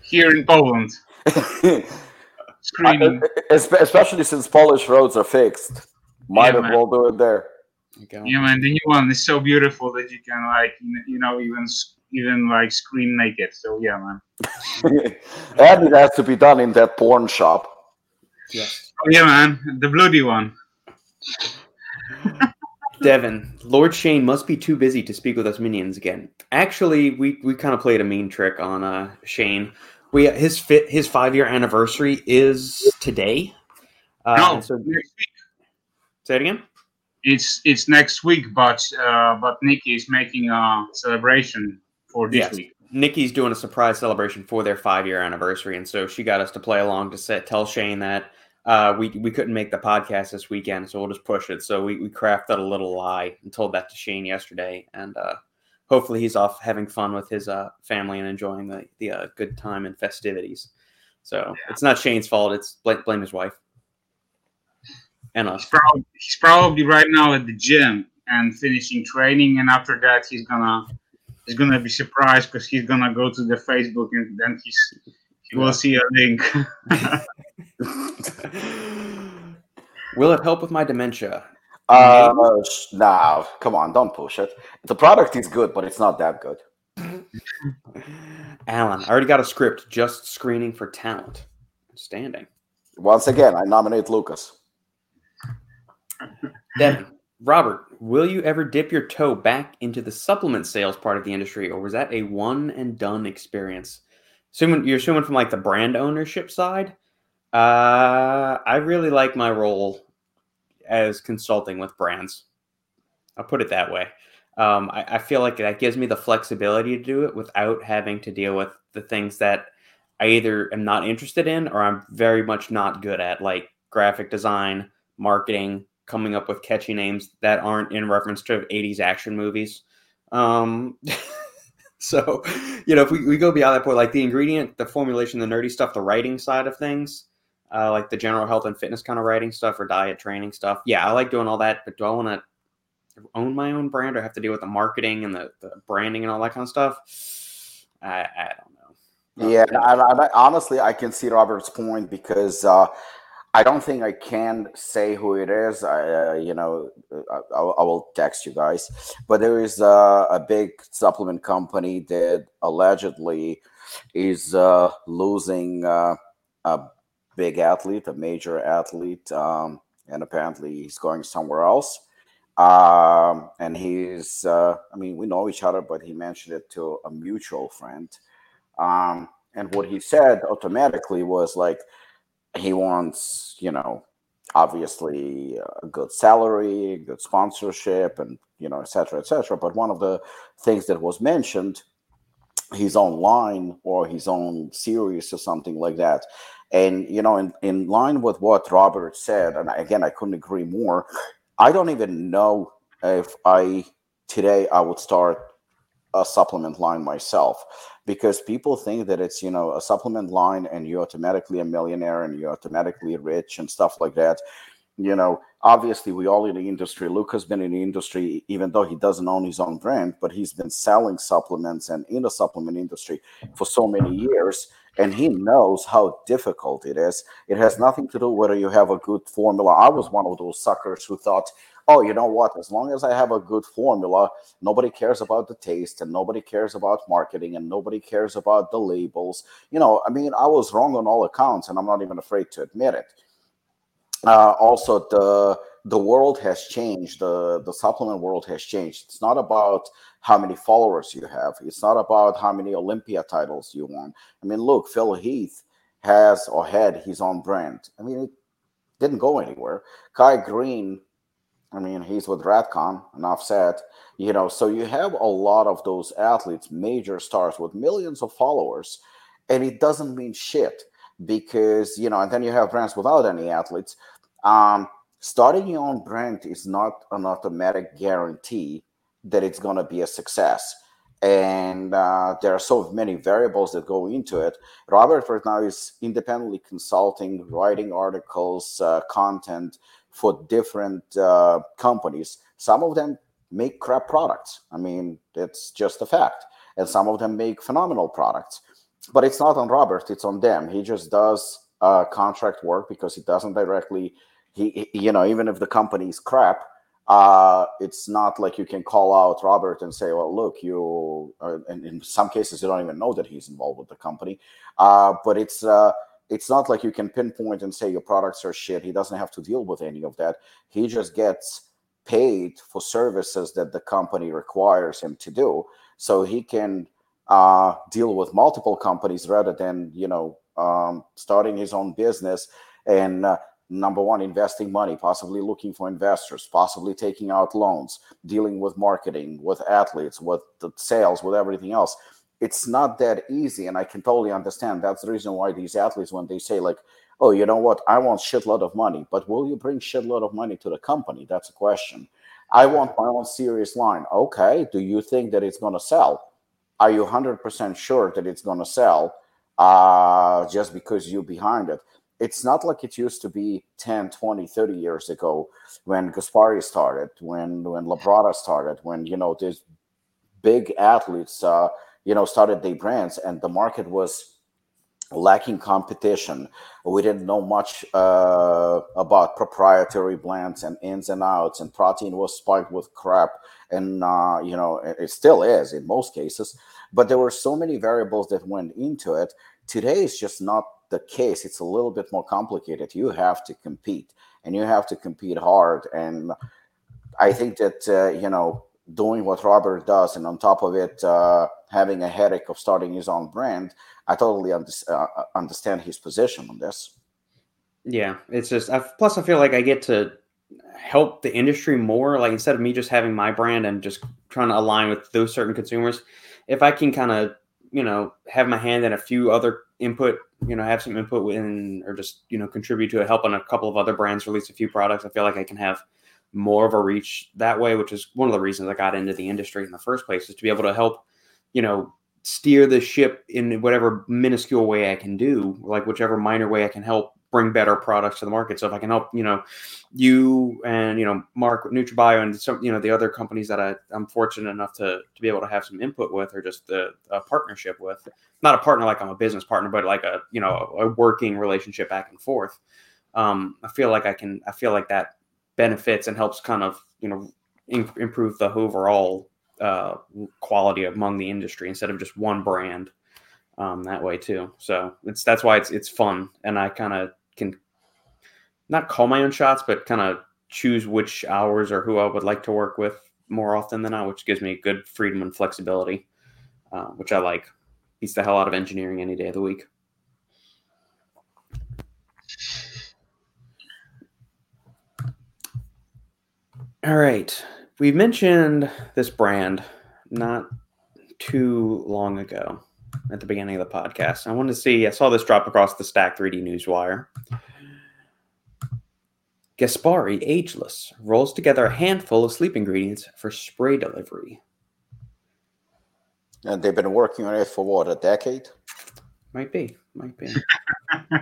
Here in Poland. Screaming. Especially since Polish roads are fixed. Might yeah, as well do it there. Yeah, man. The new one is so beautiful that you can like, you know, even even like scream naked. So yeah, man. and it has to be done in that porn shop. Yes. Oh, yeah, man, the bloody one. Devin, Lord Shane must be too busy to speak with us minions again. Actually, we, we kind of played a mean trick on uh, Shane. We his fit his five year anniversary is today. Uh, no, so, next week. Say it again. It's it's next week, but uh, but Nikki is making a celebration for this yes. week. Nikki's doing a surprise celebration for their five year anniversary, and so she got us to play along to set, tell Shane that uh, we we couldn't make the podcast this weekend, so we'll just push it. So we, we crafted a little lie and told that to Shane yesterday, and uh, hopefully he's off having fun with his uh, family and enjoying the the uh, good time and festivities. So yeah. it's not Shane's fault; it's blame, blame his wife and us. He's probably, he's probably right now at the gym and finishing training, and after that he's gonna he's gonna be surprised because he's gonna go to the Facebook and then he's he will see a link. Will it help with my dementia? Uh, nah, come on, don't push it. The product is good, but it's not that good. Alan, I already got a script, just screening for talent. Standing. Once again, I nominate Lucas. Devin, Robert, will you ever dip your toe back into the supplement sales part of the industry, or was that a one and done experience? Assuming you're assuming from like the brand ownership side, uh, I really like my role as consulting with brands. I'll put it that way. Um, I, I, feel like that gives me the flexibility to do it without having to deal with the things that I either am not interested in or I'm very much not good at, like graphic design, marketing, coming up with catchy names that aren't in reference to 80s action movies. Um, so, you know, if we, we go beyond that point, like the ingredient, the formulation, the nerdy stuff, the writing side of things, uh, like the general health and fitness kind of writing stuff or diet training stuff. Yeah, I like doing all that, but do I want to own my own brand or have to deal with the marketing and the, the branding and all that kind of stuff? I, I don't know. Yeah, I, I, honestly, I can see Robert's point because uh, I don't think I can say who it is. I, uh, you know, I, I, will text you guys. But there is uh, a big supplement company that allegedly is uh, losing uh, a big athlete, a major athlete, um, and apparently he's going somewhere else. Um, and he's, uh, I mean, we know each other, but he mentioned it to a mutual friend. Um, and what he said automatically was like, he wants, you know, obviously a good salary, good sponsorship, and, you know, etc., cetera, et cetera. But one of the things that was mentioned, his own line or his own series or something like that. And you know, in, in line with what Robert said, and again, I couldn't agree more. I don't even know if I today I would start a supplement line myself because people think that it's you know a supplement line and you're automatically a millionaire and you're automatically rich and stuff like that you know obviously we all in the industry luke has been in the industry even though he doesn't own his own brand but he's been selling supplements and in the supplement industry for so many years and he knows how difficult it is. It has nothing to do whether you have a good formula. I was one of those suckers who thought, oh, you know what? As long as I have a good formula, nobody cares about the taste and nobody cares about marketing and nobody cares about the labels. You know, I mean, I was wrong on all accounts and I'm not even afraid to admit it. Uh, also, the the world has changed. The the supplement world has changed. It's not about how many followers you have. It's not about how many Olympia titles you won. I mean, look, Phil Heath has or had his own brand. I mean, it didn't go anywhere. Kai Greene, I mean, he's with Redcon, enough said. You know, so you have a lot of those athletes, major stars with millions of followers, and it doesn't mean shit because you know, and then you have brands without any athletes. Um, starting your own brand is not an automatic guarantee that it's going to be a success and uh, there are so many variables that go into it. Robert right now is independently consulting, writing articles, uh, content for different uh, companies. Some of them make crap products. I mean, it's just a fact. And some of them make phenomenal products. But it's not on Robert; it's on them. He just does uh, contract work because he doesn't directly. He, he, you know, even if the company is crap, uh, it's not like you can call out Robert and say, well, look, you, uh, and in some cases, you don't even know that he's involved with the company. Uh, but it's, uh, it's not like you can pinpoint and say your products are shit. He doesn't have to deal with any of that. He just gets paid for services that the company requires him to do. So he can uh, deal with multiple companies rather than, you know, um, starting his own business and uh, number one investing money possibly looking for investors possibly taking out loans dealing with marketing with athletes with the sales with everything else it's not that easy and i can totally understand. That's the reason why these athletes when they say like oh you know what? I want shitload of money but will you bring shitload of money to the company? That's a question. I want my own serious line. Okay do you think that it's going to sell? Are you 100% sure that it's going to sell uh, just because you're behind it? It's not like it used to be 10 20 30 years ago when gaspari started when when labrada started when you know these big athletes uh, you know started their brands and the market was lacking competition we didn't know much uh, about proprietary blends and ins and outs and protein was spiked with crap and uh, you know it still is in most cases but there were so many variables that went into it today is just not the case, it's a little bit more complicated. You have to compete and you have to compete hard. And I think that, uh, you know, doing what Robert does and on top of it, uh, having a headache of starting his own brand, I totally under- uh, understand his position on this. Yeah, it's just, I, plus I feel like I get to help the industry more. Like instead of me just having my brand and just trying to align with those certain consumers, if I can kind of, you know, have my hand in a few other input, you know, have some input in or just, you know, contribute to help on a couple of other brands release a few products, I feel like I can have more of a reach that way, which is one of the reasons I got into the industry in the first place is to be able to help, you know, steer the ship in whatever minuscule way I can do, like whichever minor way I can help bring better products to the market. So if I can help, you know, you and you know Mark NutraBio and some you know the other companies that I, I'm fortunate enough to to be able to have some input with or just a, a partnership with, not a partner like I'm a business partner, but like a you know a working relationship back and forth. Um, I feel like I can. I feel like that benefits and helps kind of you know in, improve the overall uh, quality among the industry instead of just one brand um, that way too. So it's that's why it's it's fun, and I kind of can not call my own shots, but kind of choose which hours or who I would like to work with more often than not, which gives me good freedom and flexibility, uh, which I like. Beats the hell out of engineering any day of the week. All right. We mentioned this brand not too long ago at the beginning of the podcast. I wanted to see, I saw this drop across the Stack 3D Newswire. Gaspari Ageless rolls together a handful of sleep ingredients for spray delivery. And they've been working on it for what, a decade? Might be, might be.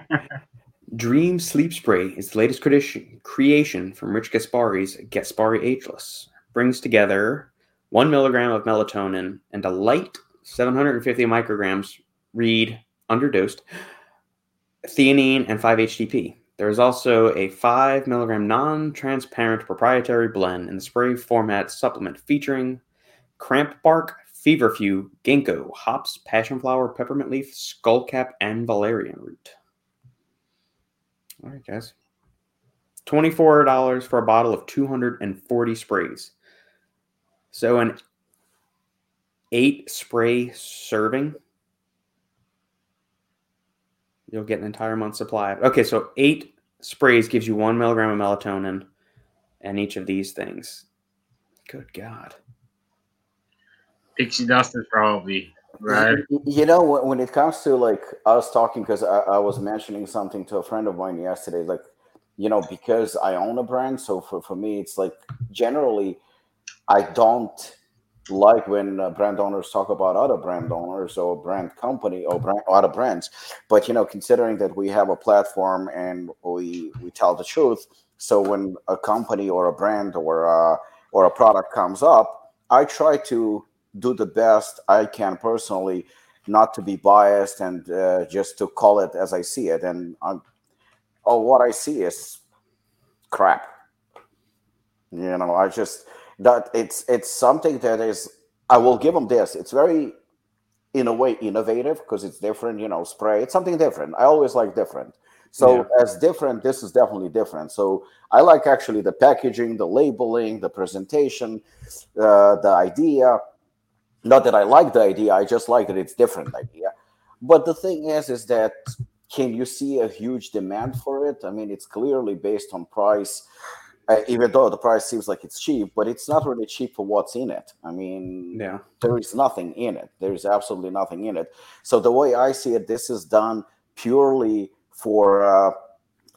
Dream Sleep Spray is the latest creation from Rich Gaspari's Gaspari Ageless. Brings together one milligram of melatonin and a light 750 micrograms read underdosed theanine and 5-HTP There's also a 5 milligram non transparent proprietary blend in the spray format supplement featuring cramp bark, feverfew, ginkgo, hops, passion flower, peppermint leaf, skullcap, and valerian root. All right, guys. $24 for a bottle of 240 sprays. So, an eight spray serving, you'll get an entire month supply. Okay, so eight sprays gives you one milligram of melatonin and each of these things. Good God. Pixie dust is probably right. You know, when it comes to like us talking, because I, I was mentioning something to a friend of mine yesterday, like, you know, because I own a brand. So for, for me, it's like generally, I don't like when uh, brand owners talk about other brand owners or brand company or brand, other brands. But you know considering that we have a platform and we we tell the truth so when a company or a brand or a, or a product comes up i try to do the best i can personally not to be biased and uh, just to call it as i see it. And I'm, oh what i see is crap. You know i just that it's it's something that is I will give them this. It's very in a way innovative because it's different, you know, spray. It's something different. I always like different. So yeah. as different, this is definitely different. So I like actually the packaging, the labeling, the presentation, uh, the idea. Not that I like the idea, I just like that it's different idea. But the thing is, is that can you see a huge demand for it? I mean, it's clearly based on price uh, even though the price seems like it's cheap, but it's not really cheap for what's in it. I mean, yeah, there is nothing in it. There is absolutely nothing in it. So the way I see it, this is done purely for. Uh,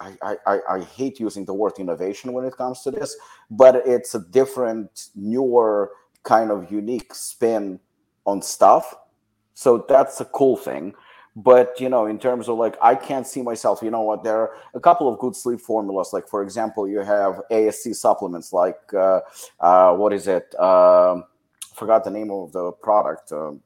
I, I, I hate using the word innovation when it comes to this, but it's a different, newer kind of unique spin on stuff. So that's a cool thing. But you know, in terms of like, I can't see myself. You know what? There are a couple of good sleep formulas. Like for example, you have ASC supplements. Like uh, uh, what is it? Um, forgot the name of the product. Um,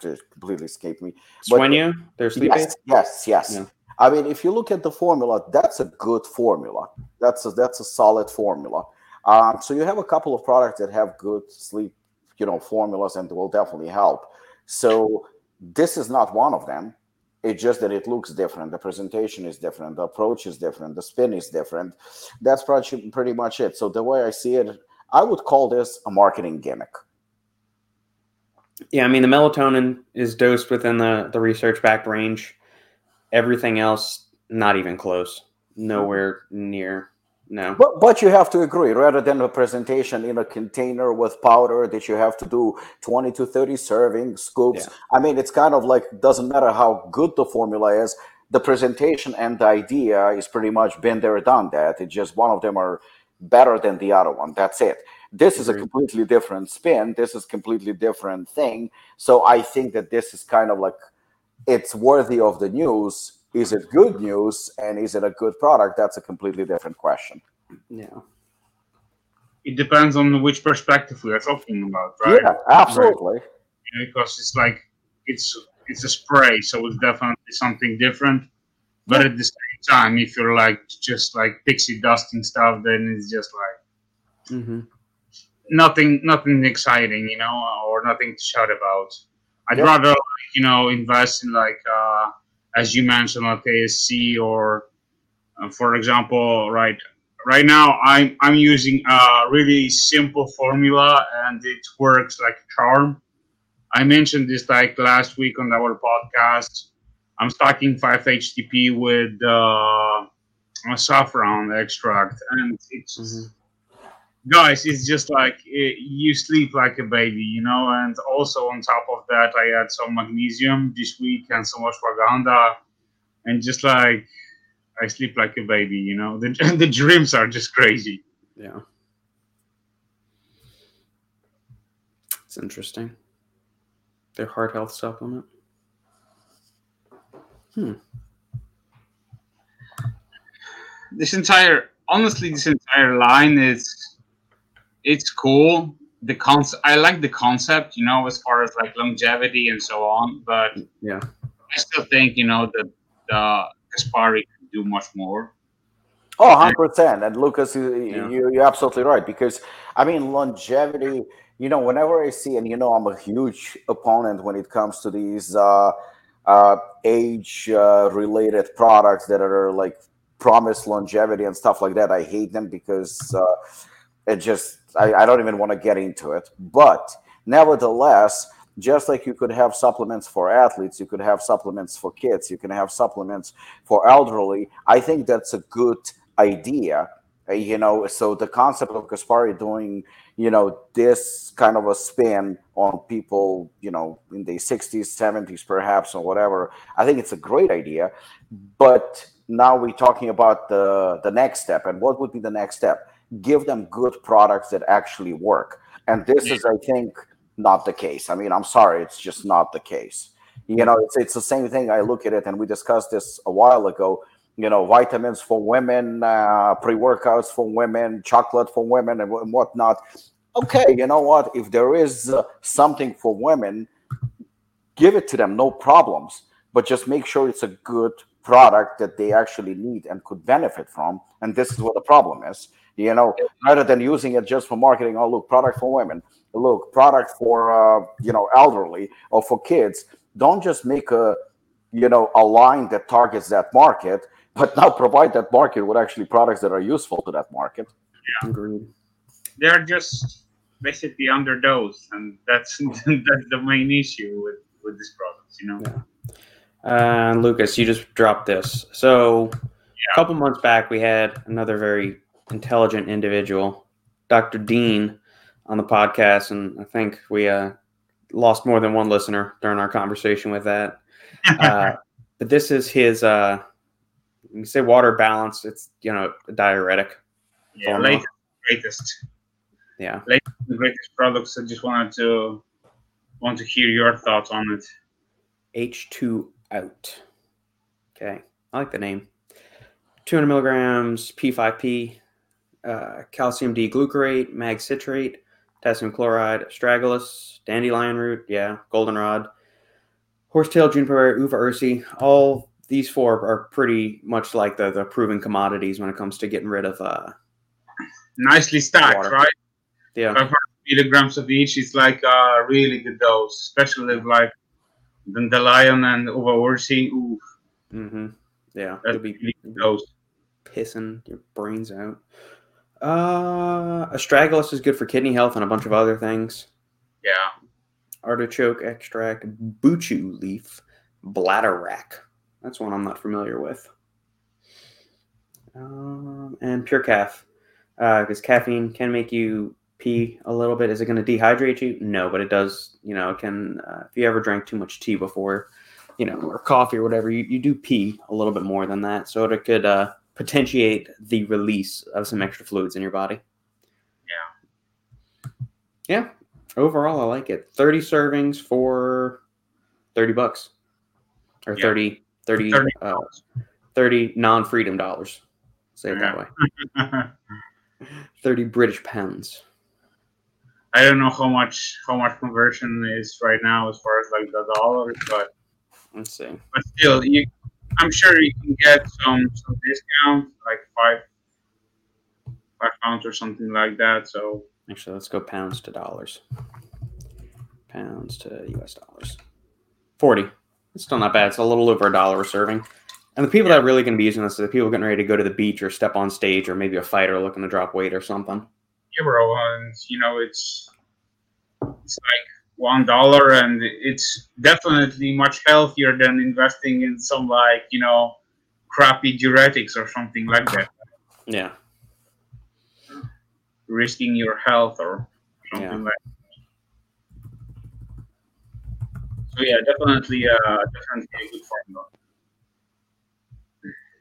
just completely escaped me. Swenja, their sleep yes? Yes, yes. Yeah. I mean, if you look at the formula, that's a good formula. That's a, that's a solid formula. Um, so you have a couple of products that have good sleep, you know, formulas, and will definitely help. So this is not one of them. It's just that it looks different. The presentation is different. The approach is different. The spin is different. That's pretty much it. So the way I see it, I would call this a marketing gimmick. Yeah, I mean the melatonin is dosed within the the research backed range. Everything else, not even close. Nowhere near no. But but you have to agree, rather than a presentation in a container with powder that you have to do 20 to 30 serving scoops. Yeah. I mean, it's kind of like doesn't matter how good the formula is, the presentation and the idea is pretty much been there, done that. It's just one of them are better than the other one. That's it. This is a completely different spin. This is completely different thing. So I think that this is kind of like it's worthy of the news is it good news and is it a good product? That's a completely different question. Yeah. It depends on which perspective we are talking about, right? Yeah, absolutely. Right. because it's like it's it's a spray, so it's definitely something different. But at the same time, if you're like just like pixie dusting stuff, then it's just like mm-hmm. nothing, nothing exciting, you know, or nothing to shout about. I'd yep. rather, you know, invest in like uh, as you mentioned, like ASC or, uh, for example, right right now I'm I'm using a really simple formula and it works like charm. I mentioned this like last week on our podcast. I'm stacking 5-HTP with uh, saffron extract, and it's mm-hmm guys it's just like it, you sleep like a baby you know? And also on top of that i had some magnesium this week and some ashwagandha and just like i sleep like a baby you know? The, the dreams are just crazy. Yeah. It's interesting. Their heart health supplement. Hmm. This entire honestly this entire line is it's cool. The concept, I like the concept, you know, as far as like longevity and so on. But yeah, I still think you know that the Gaspari can do much more. Oh, 100%. And Lucas, you, yeah. you, you're absolutely right. Because, I mean, longevity, you know, whenever I see, and you know, I'm a huge opponent when it comes to these uh, uh, age uh, related products that are like promise longevity and stuff like that. I hate them because uh, it just, I, I don't even want to get into it. But nevertheless, just like you could have supplements for athletes, you could have supplements for kids, you can have supplements for elderly. I think that's a good idea. Uh, you know, so the concept of Gaspari doing, you know, this kind of a spin on people, you know, in the 60s, 70s, perhaps, or whatever, I think it's a great idea. But now we're talking about the the next step, and what would be the next step? Give them good products that actually work. And this is, I think, not the case. I mean, I'm sorry, it's just not the case. You know, it's it's the same thing. I look at it, and we discussed this a while ago. You know, vitamins for women, uh, pre workouts for women, chocolate for women, and, and whatnot. Okay, you know what? If there is uh, something for women, give it to them, no problems. But just make sure it's a good product that they actually need and could benefit from. And this is what the problem is. You know, rather than using it just for marketing, oh look, product for women look product for uh, you know elderly or for kids don't just make a you know a line that targets that market but now provide that market with actually products that are useful to that market yeah Agreed. they're just basically underdosed and that's that's the main issue with with these products you know yeah. Uh, Lucas, you just dropped this. So, yeah. a couple months back, we had another very intelligent individual, Dr. Dean, on the podcast, and I think we uh, lost more than one listener during our conversation with that. Uh, but this is his. Uh, you say water balance. It's you know a diuretic. Yeah, latest, greatest. Yeah, latest greatest products. I just wanted to want to hear your thoughts on it. H two out. Okay, I like the name. 200 milligrams P5P, uh, calcium D glucarate, mag citrate, potassium chloride, astragalus, dandelion root, yeah, goldenrod, horsetail, juniper, uva ursi. All these four are pretty much like the, the proven commodities when it comes to getting rid of. Uh, Nicely stacked, water. right? Yeah. 500 milligrams of each is like a really good dose, especially with like dandelion and uva ursi. Ooh. Mm-hmm. Yeah. That's be really good dose. Pissing your brains out. Uh, astragalus is good for kidney health and a bunch of other things. Yeah. Artichoke extract, buchu leaf, bladderwrack. That's one I'm not familiar with. Um, and PurCaf, because uh, caffeine can make you pee a little bit. Is it going to dehydrate you? No, but it does. You know, it can. Uh, if you ever drank too much tea before, you know, or coffee or whatever, you, you do pee a little bit more than that. So it could uh, potentiate the release of some extra fluids in your body. Yeah. Yeah. Overall, I like it. 30 servings for 30 bucks or yeah. 30, 30, 30, uh, 30 non freedom dollars. Say it yeah. that way. 30 British pounds. I don't know how much how much conversion is right now as far as like the dollars, but let's see. But still, you I'm sure you can get some some discount, like five five pounds or something like that. So actually, let's go pounds to dollars. Pounds to U.S. dollars. Forty. It's still not bad. It's a little over a dollar a serving. And the people yeah. that are really going to be using this are the people getting ready to go to the beach or step on stage, or maybe a fighter looking to drop weight or something. Yeah, bro. And you know, it's it's like one dollar and it's definitely much healthier than investing in some like you know crappy diuretics or something like that yeah risking your health or something yeah. like that. so yeah definitely uh definitely a good formula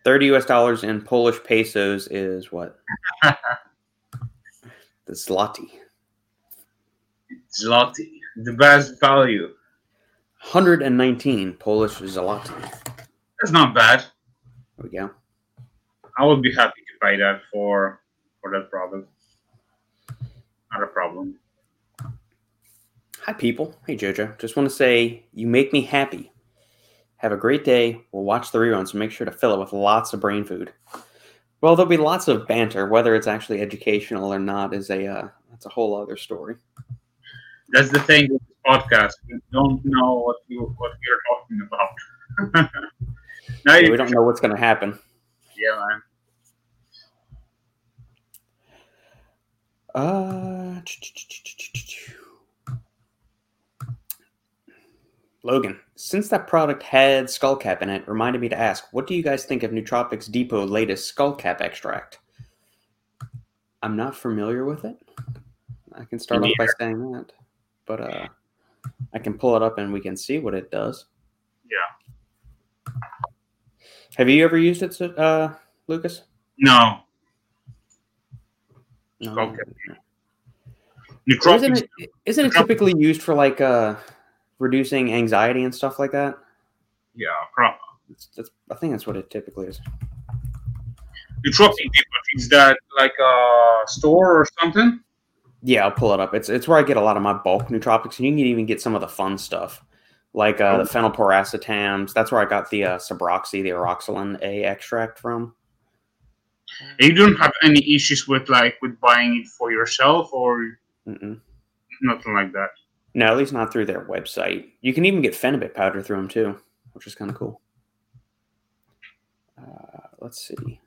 30 US dollars in Polish pesos is what? the zloty. Zloty the best value. 119 Polish zloty. That's not bad. There we go. I would be happy to buy that for for that problem. Not a problem. Hi, people. Hey, Jojo. Just want to say you make me happy. Have a great day. We'll watch the reruns and make sure to fill it with lots of brain food. Well, there'll be lots of banter. Whether it's actually educational or not is a uh, that's a whole other story. That's the thing with this podcast. We don't know what you what we're talking about. now yeah, we don't know what's going to happen. Yeah, man. Uh, Logan, since that product had skullcap in it, reminded me to ask, what do you guys think of Nootropics Depot latest skullcap extract? I'm not familiar with it. I can start off by saying that, but uh, I can pull it up and we can see what it does. Yeah. Have you ever used it, uh, Lucas? No. No. Okay. Isn't it, isn't it typically used for like uh, reducing anxiety and stuff like that? Yeah, probably. I think that's what it typically is. Nootropic is that like a store or something? Yeah, I'll pull it up. It's it's where I get a lot of my bulk nootropics, and you can even get some of the fun stuff, like uh, the phenylpiracetams. That's where I got the uh, Subroxy, the Oroxylin A extract from. You don't have any issues with like with buying it for yourself or Mm-mm. nothing like that. No, at least not through their website. You can even get phenibut powder through them too, which is kind of cool. Uh, let's see.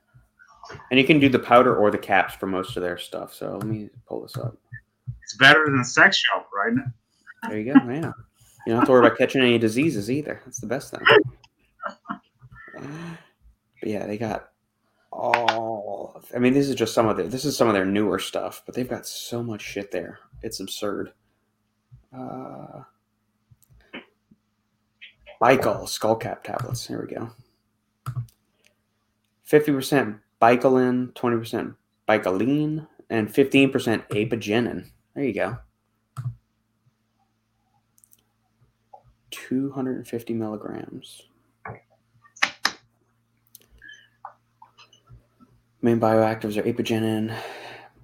And you can do the powder or the caps for most of their stuff. So let me pull this up. It's better than sex shop, right? There you go. Yeah. You don't have to worry about catching any diseases either. That's the best thing. But yeah, they got all. I mean, this is just some of their. This is some of their newer stuff, but they've got so much shit there. It's absurd. Uh, Baikal skullcap tablets. Here we go. Fifty percent Baicalin, 20% Baicalein, and 15% Apigenin. There you go. 250 milligrams. Main bioactives are apigenin,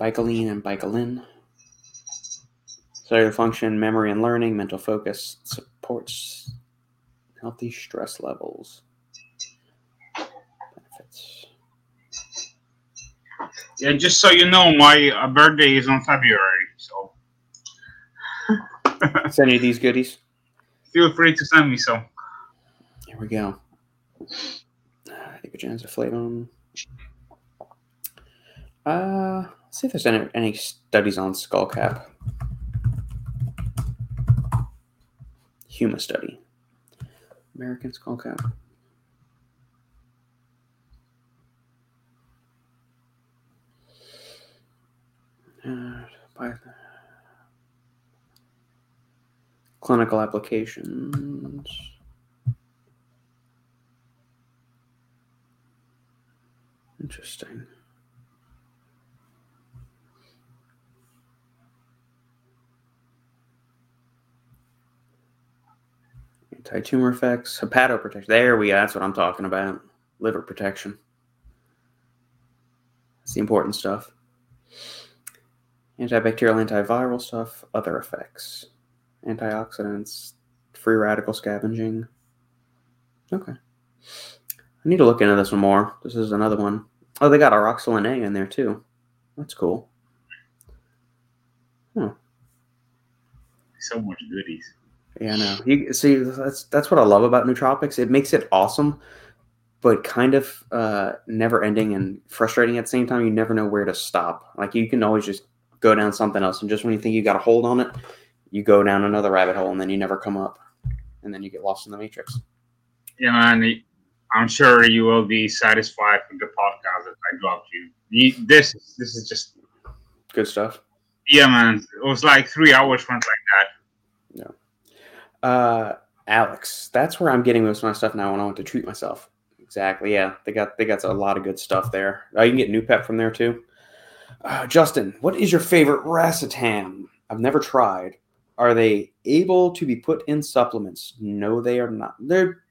Baicalein, and Baicalin. Cellular function, memory and learning, mental focus, supports healthy stress levels. Yeah, just so you know, my uh, birthday is on February, so. send you these goodies. Feel free to send me some. Here we go. Uh, Ipagenza flavum. Uh, let's see if there's any, any studies on skullcap. Huma study. American skullcap. Clinical applications. Interesting. Anti-tumor effects, hepatoprotection. There we go. That's what I'm talking about. Liver protection. That's the important stuff antibacterial, antiviral stuff, other effects, antioxidants, free radical scavenging. Okay. I need to look into this one more. This is another one. Oh, they got Oroxylin A in there too. That's cool. Huh. So much goodies. Yeah, I know. You see, that's that's what I love about nootropics. It makes it awesome, but kind of uh, never ending and frustrating at the same time. You never know where to stop. Like you can always just go down something else. And just when you think you got a hold on it, you go down another rabbit hole and then you never come up. And then you get lost in the matrix. Yeah, man. I'm sure you will be satisfied with the podcast that I dropped you. you this this is just good stuff. Yeah, man. It was like three hours went like that. Yeah. Uh, Alex, that's where I'm getting most of my stuff now when I want to treat myself. Exactly. Yeah, they got they got a lot of good stuff there. Oh, you can get Noopept from there too. Uh, Justin, what is your favorite racetam? I've never tried. Are they able to be put in supplements? No, they are not. They're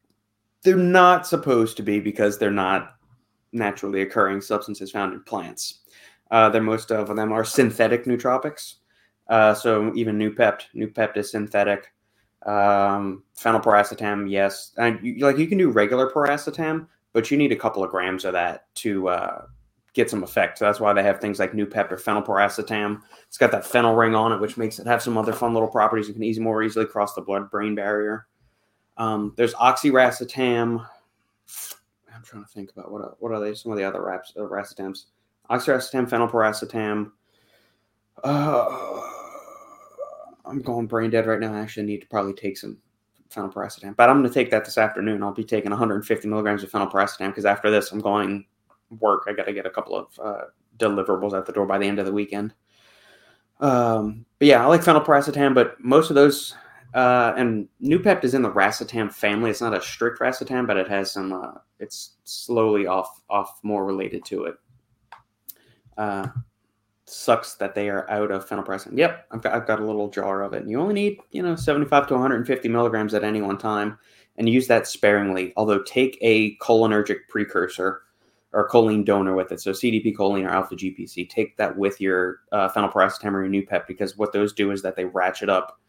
they're not supposed to be because they're not naturally occurring substances found in plants. Uh, they're most of them are synthetic nootropics. Uh, so even Noopept, Noopept is synthetic. Um, phenylpiracetam, yes, and you, like you can do regular piracetam, but you need a couple of grams of that to uh, get some effect. So that's why they have things like Noopept or phenylpiracetam. It's got that phenyl ring on it, which makes it have some other fun little properties. You can easy more easily cross the blood-brain barrier. Um, there's oxiracetam. I'm trying to think about what are, what are they? Some of the other raps, uh, racetams. Oxiracetam, phenylpiracetam. Uh, I'm going brain dead right now. I actually need to probably take some phenylpiracetam, but I'm going to take that this afternoon. I'll be taking 150 milligrams of phenylpiracetam because after this, I'm going work. I got to get a couple of uh, deliverables at the door by the end of the weekend. Um, but yeah, I like phenylpiracetam, but most of those uh, and Noopept is in the racetam family. It's not a strict racetam, but it has some. Uh, it's slowly off off more related to it. Uh, sucks that they are out of phenylpiracetam. Yep, I've got, I've got a little jar of it. And you only need you know 75 to 150 milligrams at any one time, and use that sparingly. Although take a cholinergic precursor or choline donor with it. So CDP choline or alpha GPC. Take that with your uh, phenylpiracetam or your pep because what those do is that they ratchet up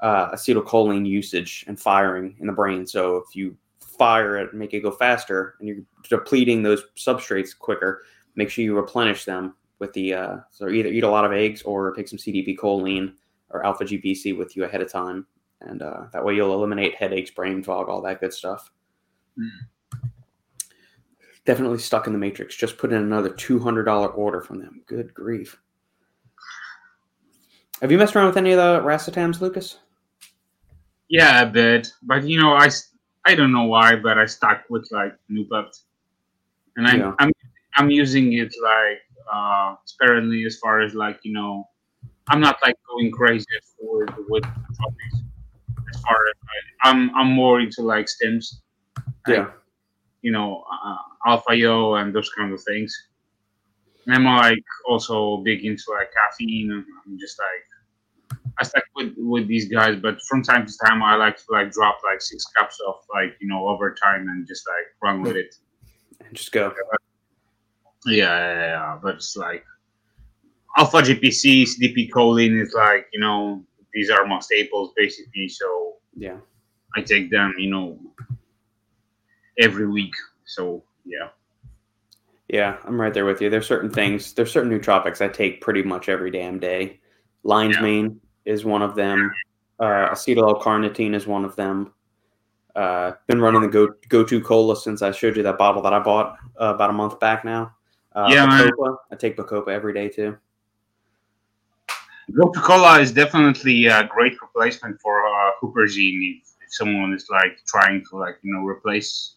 uh, acetylcholine usage and firing in the brain. So if you fire it, make it go faster, and you're depleting those substrates quicker, make sure you replenish them with the uh, so either eat a lot of eggs or take some CDP choline or alpha GPC with you ahead of time, and uh, that way you'll eliminate headaches, brain fog, all that good stuff. Mm. Definitely stuck in the matrix. Just put in another two hundred dollar order from them. Good grief. Have you messed around with any of the racetams, Lucas? Yeah, a bit, but you know, I I don't know why, but I stuck with like Noopept, and I, yeah. I'm I'm using it like uh, sparingly as far as like you know, I'm not like going crazy for the wood topics. As far as I, I'm I'm more into like stims. yeah, like, you know, uh, alpha yo and those kind of things. And I'm like also big into like caffeine. And I'm just like I stuck with with these guys, but from time to time I like to like drop like six cups of like you know overtime and just like run with it. And just go. Yeah, yeah, yeah, but it's like alpha GPC, CDP choline is like you know these are my staples basically. So yeah, I take them you know every week. So yeah. Yeah, I'm right there with you. There's certain things, there's certain nootropics I take pretty much every damn day. Lion's yeah. mane, is one of them. Uh, acetyl L-carnitine is one of them. Uh, been running the Go gotu kola since I showed you that bottle that I bought uh, about a month back now. Uh, yeah, Bacopa, I take Bacopa every day too. Coca Cola is definitely a great replacement for uh, Huperzine if, if someone is like trying to like you know replace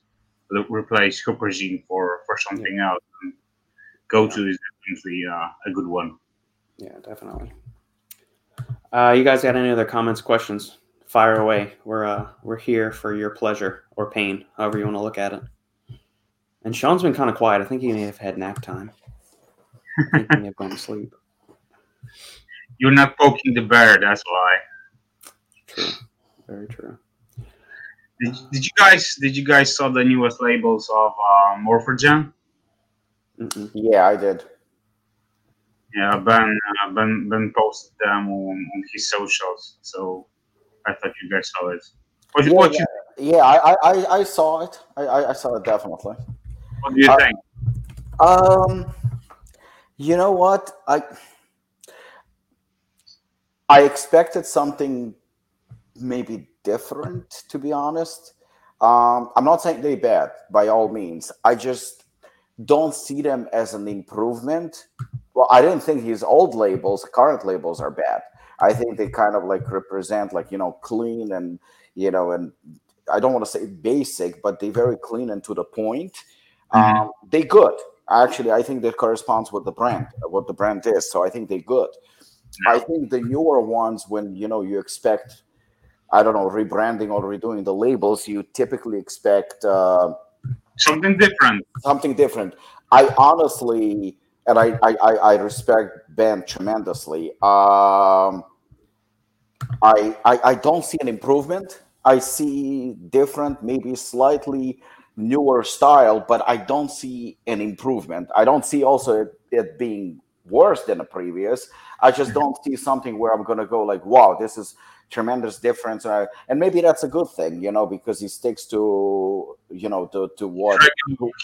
replace Huperzine for for something yeah. else. Go to is definitely uh, a good one. Yeah, definitely. Uh, you guys got any other comments, questions? Fire away. We're uh, we're here for your pleasure or pain, however you want to look at it. And Sean's been kind of quiet. I think he may have had nap time. I think he may have gone to sleep. You're not poking the bear. That's why. True. Very true. Did, did you guys did you guys saw the newest labels of uh, Morphogen? Yeah, I did. Yeah, Ben uh, Ben Ben posted them on, on his socials, so I thought you guys saw it. What, yeah, what yeah, you, yeah I, I, I saw it. I, I saw it definitely. What do you uh, think? Um, you know what I I expected something maybe different, to be honest. Um, I'm not saying they're bad by all means. I just don't see them as an improvement well, I didn't think his old labels, current labels, are bad. I think they kind of like represent like you know clean and you know and I don't want to say basic, but they very clean and to the point. Mm-hmm. Um, they good. Actually, I think that corresponds with the brand, what the brand is. So I think they good. I think the newer ones, when you know you expect, I don't know, rebranding or redoing the labels, you typically expect uh, something different. Something different. I honestly and I, I, I respect Ben tremendously. Um, I, I, I don't see an improvement. I see different, maybe slightly newer style, but I don't see an improvement. I don't see also it, it being worse than the previous. I just don't see something where I'm gonna go like, wow, this is tremendous difference. And, and maybe that's a good thing, you know, because he sticks to, you know, to, to what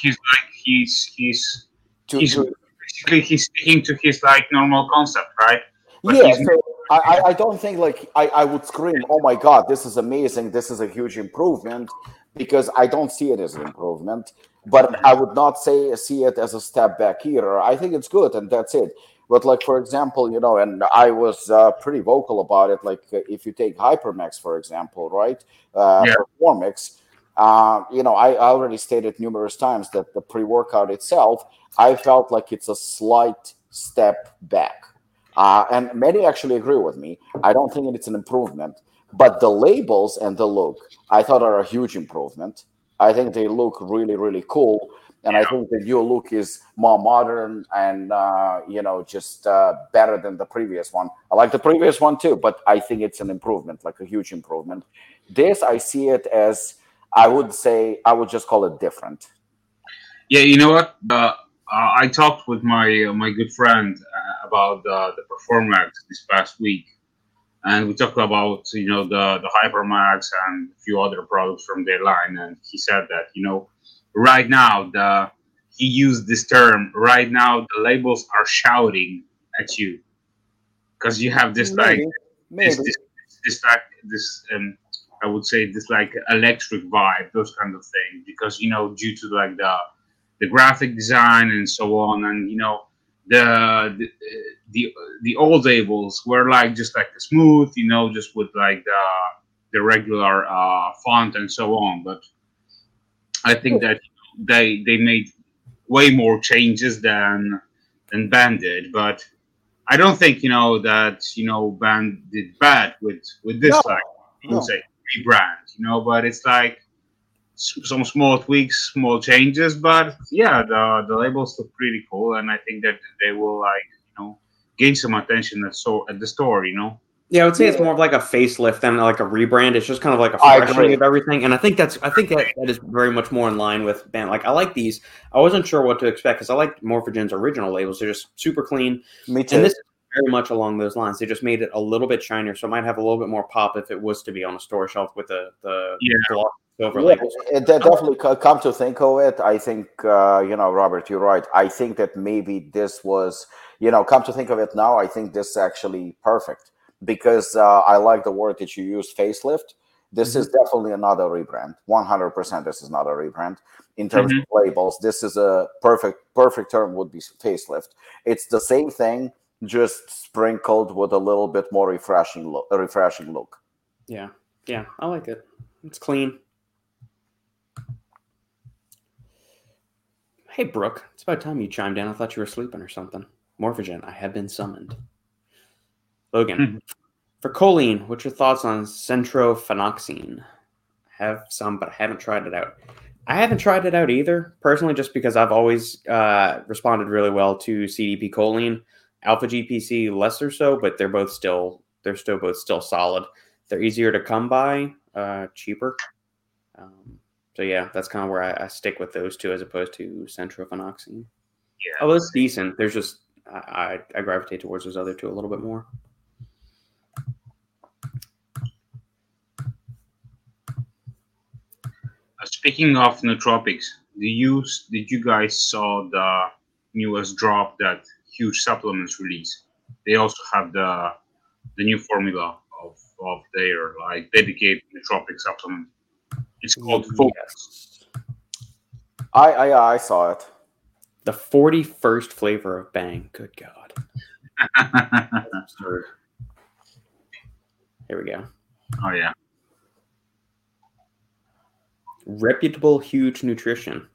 he's like he's he's to, to, basically he's sticking to his like normal concept, right? But yeah, so I, I don't think like I, I would scream, oh my god, this is amazing, this is a huge improvement, because I don't see it as an improvement. But I would not say see it as a step back either. I think it's good, and that's it. But like for example, you know, and I was uh, pretty vocal about it. Like uh, if you take Hypermax for example, right? Uh, yeah. Performix, uh, you know, I already stated numerous times that the pre-workout itself, I felt like it's a slight step back. Uh, and many actually agree with me. I don't think it's an improvement, but the labels and the look, I thought are a huge improvement. I think they look really, really cool and yeah. I think the new look is more modern and uh, you know just uh, better than the previous one. I like the previous one too, but I think it's an improvement, like a huge improvement. This I see it as I would say I would just call it different. Yeah, you know what? Uh, I talked with my uh, my good friend uh, about the Performix this past week, and we talked about you know the the Hypermax and a few other products from their line, and he said that you know right now the he used this term right now the labels are shouting at you. Because you have this maybe, like maybe. This, this, this like this um i would say this like electric vibe those kind of things. Because you know due to like the the graphic design and so on and you know the the the, the old labels were like just like the smooth you know just with like the the regular uh, font and so on. But I think that they they made way more changes than than Ben did, but I don't think you know that you know Ben did bad with with this no. like you no. say rebrand, you know. But it's like some small tweaks, small changes, but yeah, the the labels look pretty cool, and I think that they will like you know gain some attention at so at the store, you know. Yeah, I would say yeah. it's more of like a facelift than like a rebrand. It's just kind of like a freshening of everything, and I think that's I think that, that is very much more in line with band. Like I like these. I wasn't sure what to expect because I like Morphogen's original labels. They're just super clean. Me too. And this is very much along those lines. They just made it a little bit shinier, so it might have a little bit more pop if it was to be on a store shelf with the the yeah. silver yeah, labels. It, definitely come to think of it. I think uh, you know, Robert, you're right. I think that maybe this was you know, come to think of it now, I think this is actually perfect because uh, I like the word that you use, facelift. This mm-hmm. is definitely another rebrand. 100% this is not a rebrand. In terms mm-hmm. of labels, this is a perfect perfect term would be facelift. It's the same thing, just sprinkled with a little bit more refreshing look. Refreshing look. Yeah, yeah, I like it. It's clean. Hey, Brooke, it's about time you chimed in. I thought you were sleeping or something. Morphogen, I have been summoned. Logan, mm-hmm. for choline, what's your thoughts on centrophenoxine? I have some, but I haven't tried it out. I haven't tried it out either, personally, just because I've always uh, responded really well to CDP choline, alpha GPC lesser so, but they're both still they're still both still solid. They're easier to come by, uh, cheaper. Um, so yeah, that's kind of where I, I, stick with those two as opposed to centrophenoxine. Yeah, oh, it's decent. There's just I, I gravitate towards those other two a little bit more. Speaking of nootropics, did you did you guys saw the newest drop that huge supplements release? They also have the the new formula of of their like dedicated nootropic supplement. It's called Focus. I I I saw it. The forty first flavor of Bang. Good God. Here we go. Oh yeah. Reputable huge nutrition.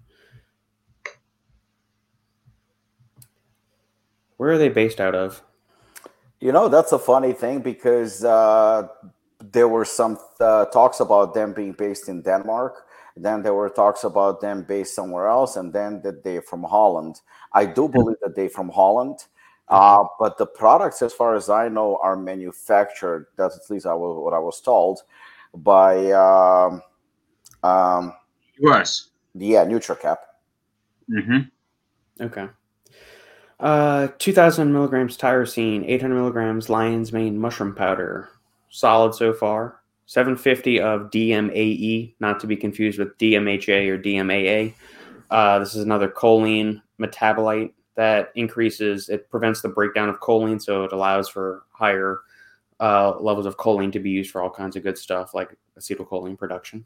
Where are they based out of? You know that's a funny thing because uh, there were some uh, talks about them being based in denmark. Then there were talks about them based somewhere else and then that they're from holland. I do mm-hmm. believe that they're from holland. Uh, but the products as far as i know are manufactured that's at least I was, what i was told by um, um, US. Yeah, neutral cap. Mm-hmm. Okay. Uh, 2,000 milligrams tyrosine, 800 milligrams lion's mane mushroom powder. Solid so far. 750 of DMAE, not to be confused with DMHA or DMAA. Uh, this is another choline metabolite. that increases it prevents the breakdown of choline, so it allows for higher uh, levels of choline to be used for all kinds of good stuff like acetylcholine production.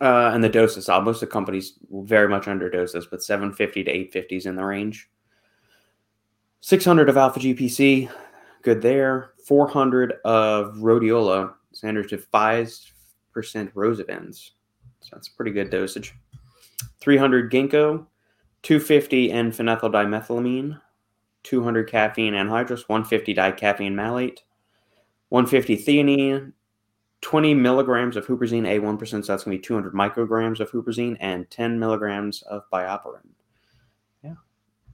Uh, and the doses, uh, most of the companies very much underdose this, but 750 to 850 is in the range. 600 of alpha GPC, good there. 400 of rhodiola, standard to 5% rosavins. So that's pretty good dosage. 300 ginkgo, 250 N phenethyl dimethylamine, 200 caffeine anhydrous, 150 dicaffeine malate, 150 theanine, 20 milligrams of huperzine A1%, so that's going to be 200 micrograms of huperzine, and 10 milligrams of BioPerine. Yeah,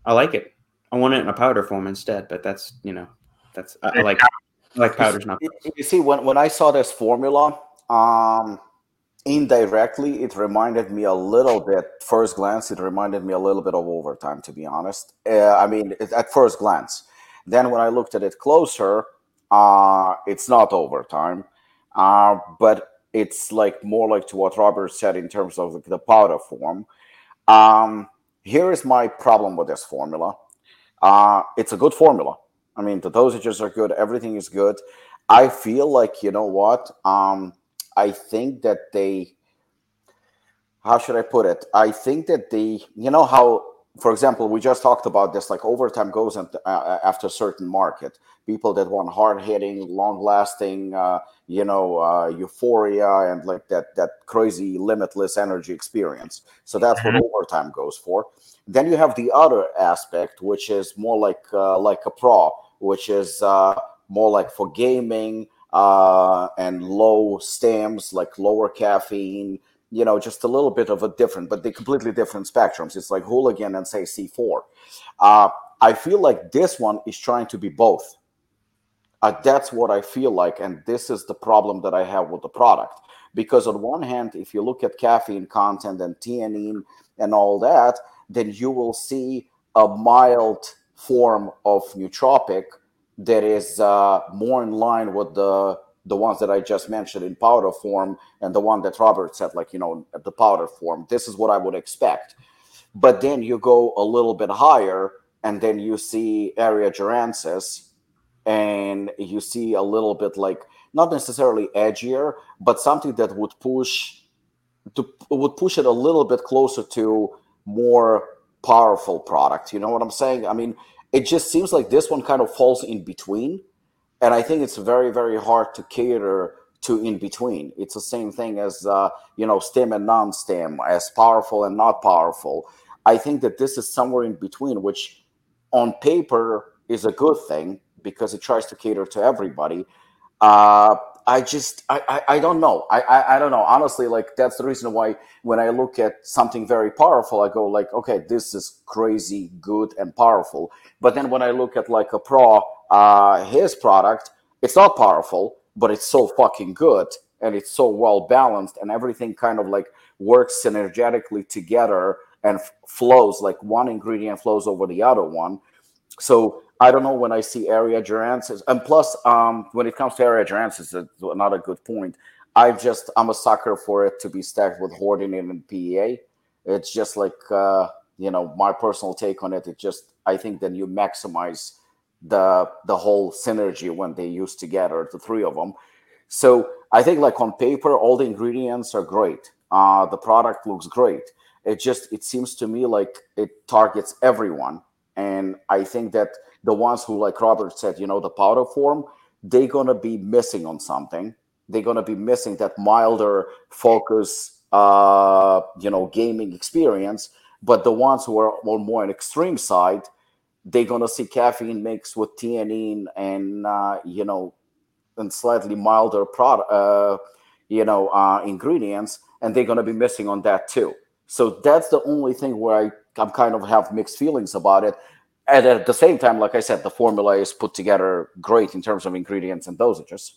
I like it. I want it in a powder form instead, but that's, you know, that's, I, I like, I like powders, not You see, when, when I saw this formula, um, indirectly it reminded me a little bit first glance it reminded me a little bit of overtime to be honest uh, i mean at first glance then when i looked at it closer uh, it's not overtime uh, but it's like more like to what robert said in terms of the powder form. Um, here is my problem with this formula. Uh, it's a good formula. I mean the dosages are good. Everything is good. I feel like you know what? Um, I think that they, how should I put it? I think that they, you know, how, for example, we just talked about this, like overtime goes uh, after a certain market. People that want hard hitting, long lasting, uh, you know, uh, euphoria and like that, that crazy limitless energy experience. So that's mm-hmm. what overtime goes for. Then you have the other aspect, which is more like, uh, like a pro, which is uh, more like for gaming, uh, and low stims, like lower caffeine, you know, just a little bit of a different, but they completely different spectrums. It's like hooligan and say C4. Uh, I feel like this one is trying to be both. Uh, that's what I feel like. And this is the problem that I have with the product. Because on one hand, if you look at caffeine content and theanine and all that, then you will see a mild form of nootropic that is uh, more in line with the the ones that I just mentioned in powder form and the one that Robert said, like you know, the powder form. This is what I would expect. But then you go a little bit higher, and then you see Eria jarensis, and you see a little bit like not necessarily edgier, but something that would push to would push it a little bit closer to more powerful product. You know what I'm saying? I mean, it just seems like this one kind of falls in between and i think it's very very hard to cater to in between. It's the same thing as uh, you know stim and non-stim as powerful and not powerful. I think that this is somewhere in between which on paper is a good thing because it tries to cater to everybody. Uh, I just I, I, I don't know. I, I, I don't know. Honestly like that's the reason why when I look at something very powerful I go like okay this is crazy good and powerful. But then when I look at like a pro uh, his product it's not powerful but it's so fucking good and it's so well balanced and everything kind of like works synergetically together and f- flows like one ingredient flows over the other one. So I don't know when I see Eria jarensis, and plus, um, when it comes to Eria jarensis, it's another good point. I just I'm a sucker for it to be stacked with hordenine and PEA. It's just like uh, you know my personal take on it. It just I think then you maximize the the whole synergy when they use together the three of them. So I think like on paper, all the ingredients are great. Uh, the product looks great. It just it seems to me like it targets everyone, and I think that the ones who, like Robert said, you know, the powder form, they're going to be missing on something. They're going to be missing that milder focus, uh, you know, gaming experience. But the ones who are on more an extreme side, they're going to see caffeine mixed with theanine and, uh, you know, and slightly milder product, uh, you know, uh, ingredients, and they're going to be missing on that too. So that's the only thing where I, I'm kind of have mixed feelings about it and at the same time, like I said, the formula is put together great in terms of ingredients and dosages.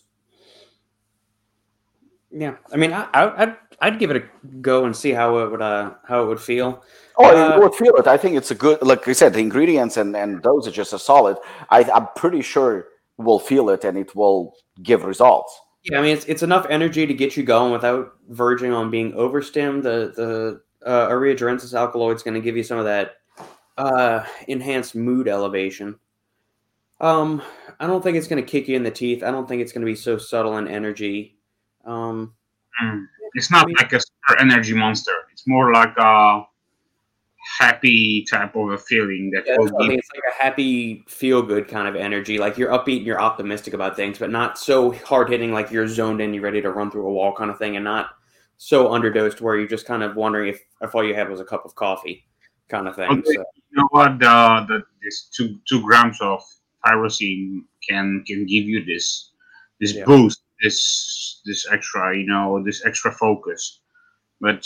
Yeah, I mean, I, I'd I'd give it a go and see how it would uh, how it would feel. Oh, uh, it would feel it. I think it's a good, like I said, the ingredients and and dosages are solid. I, I'm pretty sure we'll feel it and it will give results. Yeah, I mean, it's it's enough energy to get you going without verging on being overstimmed. The the uh, Eria jarensis alkaloid is going to give you some of that uh, enhanced mood elevation. Um, I don't think it's going to kick you in the teeth. I don't think it's going to be so subtle in energy. Um, mm. It's not I mean, like a super energy monster. It's more like a happy type of a feeling that yeah, I mean, it's like a happy feel good kind of energy like you're upbeat and you're optimistic about things but not so hard hitting like you're zoned in you're ready to run through a wall kind of thing and not so underdosed where you're just kind of wondering if, if all you had was a cup of coffee kind of thing okay. so. you know what uh, the, this two two grams of tyrosine can can give you this this yeah. boost this this extra you know this extra focus but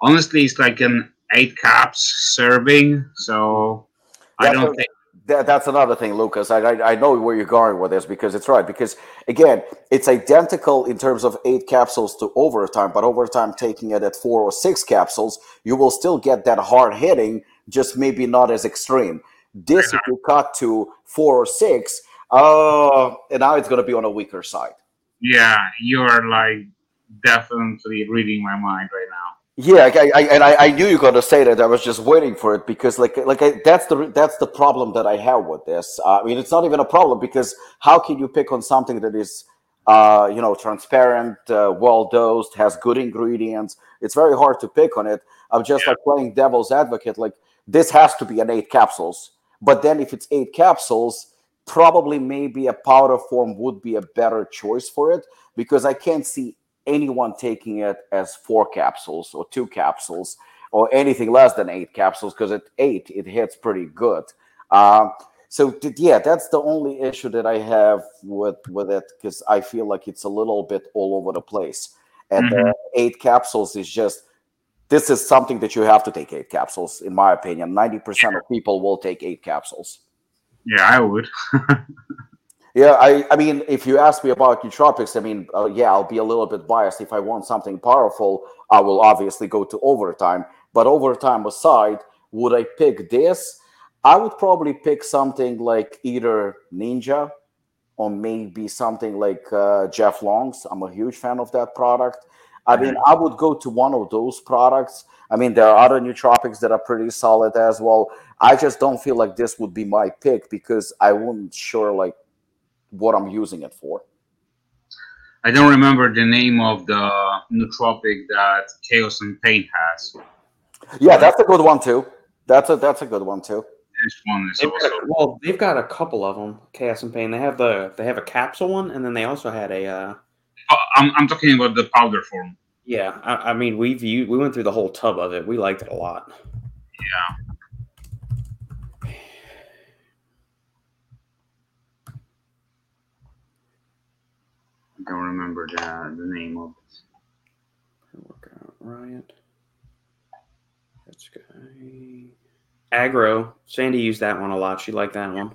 honestly it's like an eight caps serving. So I don't think that, that's another thing, Lucas. I, I, I know where you're going with this because it's right. Because again, it's identical in terms of eight capsules to overtime, but overtime taking it at four or six capsules, you will still get that hard hitting, just maybe not as extreme. This, if you cut to four or six, uh, and now it's going to be on a weaker side. Yeah, you're like definitely reading my mind right now. Yeah, I, I, and I, I knew you were going to say that. I was just waiting for it because, like, like I, that's the that's the problem that I have with this. Uh, I mean, it's not even a problem because how can you pick on something that is, uh, you know, transparent, uh, well dosed, has good ingredients? It's very hard to pick on it. I'm just yeah. like playing devil's advocate. Like, this has to be an eight capsules, but then if it's eight capsules, probably maybe a powder form would be a better choice for it because I can't see anyone taking it as four capsules or two capsules or anything less than eight capsules because at eight it hits pretty good. Um, so yeah, that's the only issue that I have with with it because I feel like it's a little bit all over the place. And mm-hmm. uh, eight capsules is just this is something that you have to take eight capsules, in my opinion. Ninety percent of people will take eight capsules. Yeah, I would. Yeah, I, I mean, if you ask me about nootropics, I mean, uh, yeah, I'll be a little bit biased. If I want something powerful, I will obviously go to overtime. But overtime aside, would I pick this? I would probably pick something like either Ninja or maybe something like uh, Jeff Long's. I'm a huge fan of that product. I mean, I would go to one of those products. I mean, there are other nootropics that are pretty solid as well. I just don't feel like this would be my pick because I wouldn't sure like what I'm using it for. I don't remember the name of the nootropic that Chaos and Pain has. Yeah, that's a good one too. That's a that's a good one too. This one is they've also got, well, they've got a couple of them. Chaos and Pain. They have the they have a capsule one, and then they also had a. Uh, oh, I'm I'm talking about the powder form. Yeah, I, I mean we've we went through the whole tub of it. We liked it a lot. Yeah. I don't remember the, the name of it. Workout Riot. That's guy. Aggro. Sandy used that one a lot. She liked that one.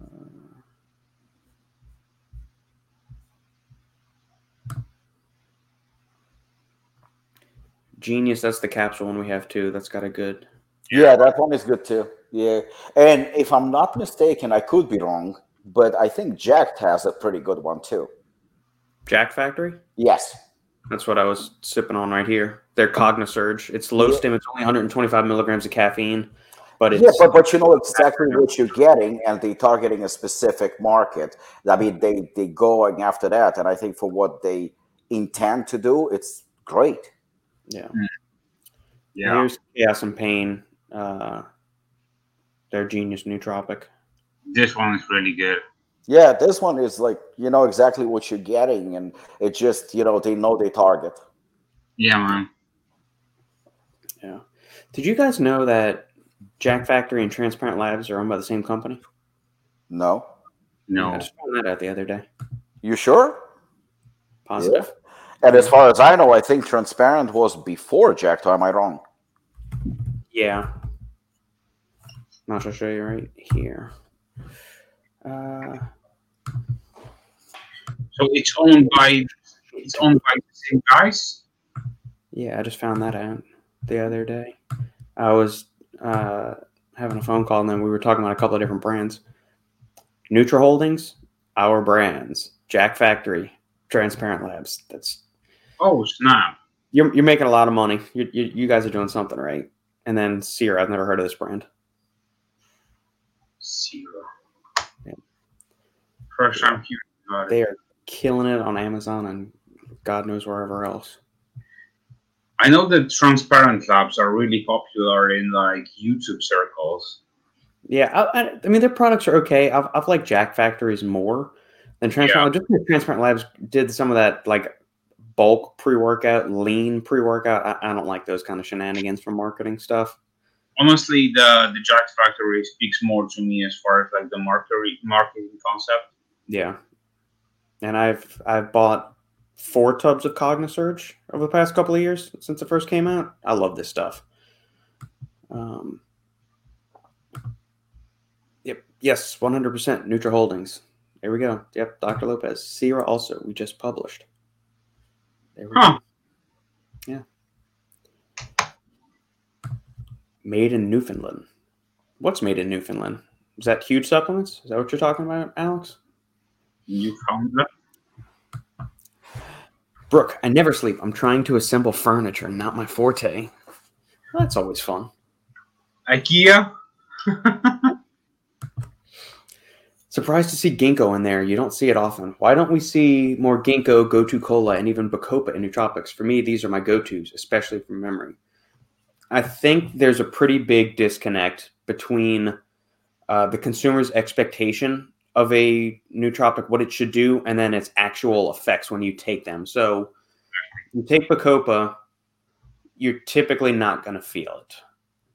Uh, genius, that's the capsule one we have too. That's got a good. Yeah, that one is good too. Yeah. And if I'm not mistaken, I could be wrong but I think Jacked has a pretty good one too. Jacked Factory? Yes. That's what I was sipping on right here. Their Cognisurge. It's low yeah. stim. It's only 125 milligrams of caffeine, but it's yeah, but but you know exactly what you're getting, and they're targeting a specific market. I mean, they they going after that, and I think for what they intend to do, it's great. Yeah. Hmm. Yeah. Here's Chaos and Pain. Uh, their genius nootropic this one is really good. Yeah, this one is like you know exactly what you're getting, and it just you know they know they target. Yeah, man. Yeah. Did you guys know that Jacked Factory and Transparent Labs are owned by the same company? No. No. I just found that out the other day. You sure? Positive. Yeah. And as far as I know, I think Transparent was before Jacked. Am I wrong? Yeah. I'll show you right here. Uh, so it's owned by it's owned by the same guys. Yeah, I just found that out the other day. I was uh, having a phone call and then we were talking about a couple of different brands. Nutra Holdings, our brands, Jacked Factory, Transparent Labs. That's oh snap! You're, you're making a lot of money. You, you, you guys are doing something right. and then Sierra. I've never heard of this brand. Sierra. First time hearing about it. They are killing it on Amazon and God knows wherever else. I know that transparent labs are really popular in like YouTube circles. Yeah, I, I mean their products are okay. I've, I've liked Jacked Factories more than Transparent. Yeah. Just Transparent Labs did some of that like bulk pre workout, lean pre workout. I, I, don't like those kind of shenanigans from marketing stuff. Honestly, the the Jacked Factory speaks more to me as far as like the marketing marketing concept. Yeah, and I've I've bought four tubs of Cognisurge over the past couple of years since it first came out. I love this stuff. Um, yep. Yes, 100% Nutra Holdings. There we go. Yep, Dr. Lopez. Sierra also, we just published. There we huh. go. Yeah. Made in Newfoundland. What's made in Newfoundland? Is that huge supplements? Is that what you're talking about, Alex? Newfoundland. Brooke, I never sleep. I'm trying to assemble furniture, not my forte. Well, that's always fun. IKEA. Surprised to see ginkgo in there. You don't see it often. Why don't we see more ginkgo, gotu kola, and even bacopa in nootropics? For me, these are my go-tos, especially from memory. I think there's a pretty big disconnect between uh, the consumer's expectation of a nootropic, what it should do, and then its actual effects when you take them. So you take Bacopa, you're typically not going to feel it.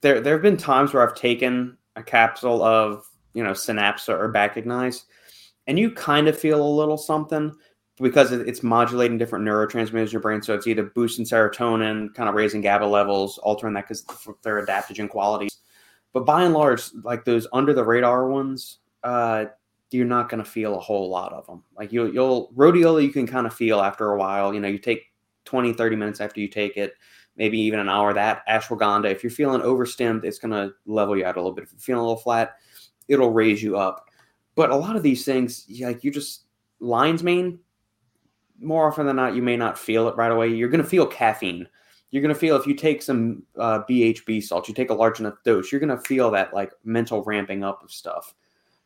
There, there have been times where I've taken a capsule of, you know, Synapsa or BacoGnize, and you kind of feel a little something because it's modulating different neurotransmitters in your brain. So it's either boosting serotonin, kind of raising GABA levels, altering that because their adaptogen qualities. But by and large, like those under the radar ones, uh, you're not going to feel a whole lot of them. Like you'll, you'll rhodiola, you can kind of feel after a while. You know, you take 20, 30 minutes after you take it, maybe even an hour. That ashwagandha, if you're feeling overstimmed, it's going to level you out a little bit. If you're feeling a little flat, it'll raise you up. But a lot of these things, like you just lion's mane, more often than not, you may not feel it right away. You're going to feel caffeine. You're going to feel if you take some uh, BHB salt, you take a large enough dose, you're going to feel that like mental ramping up of stuff.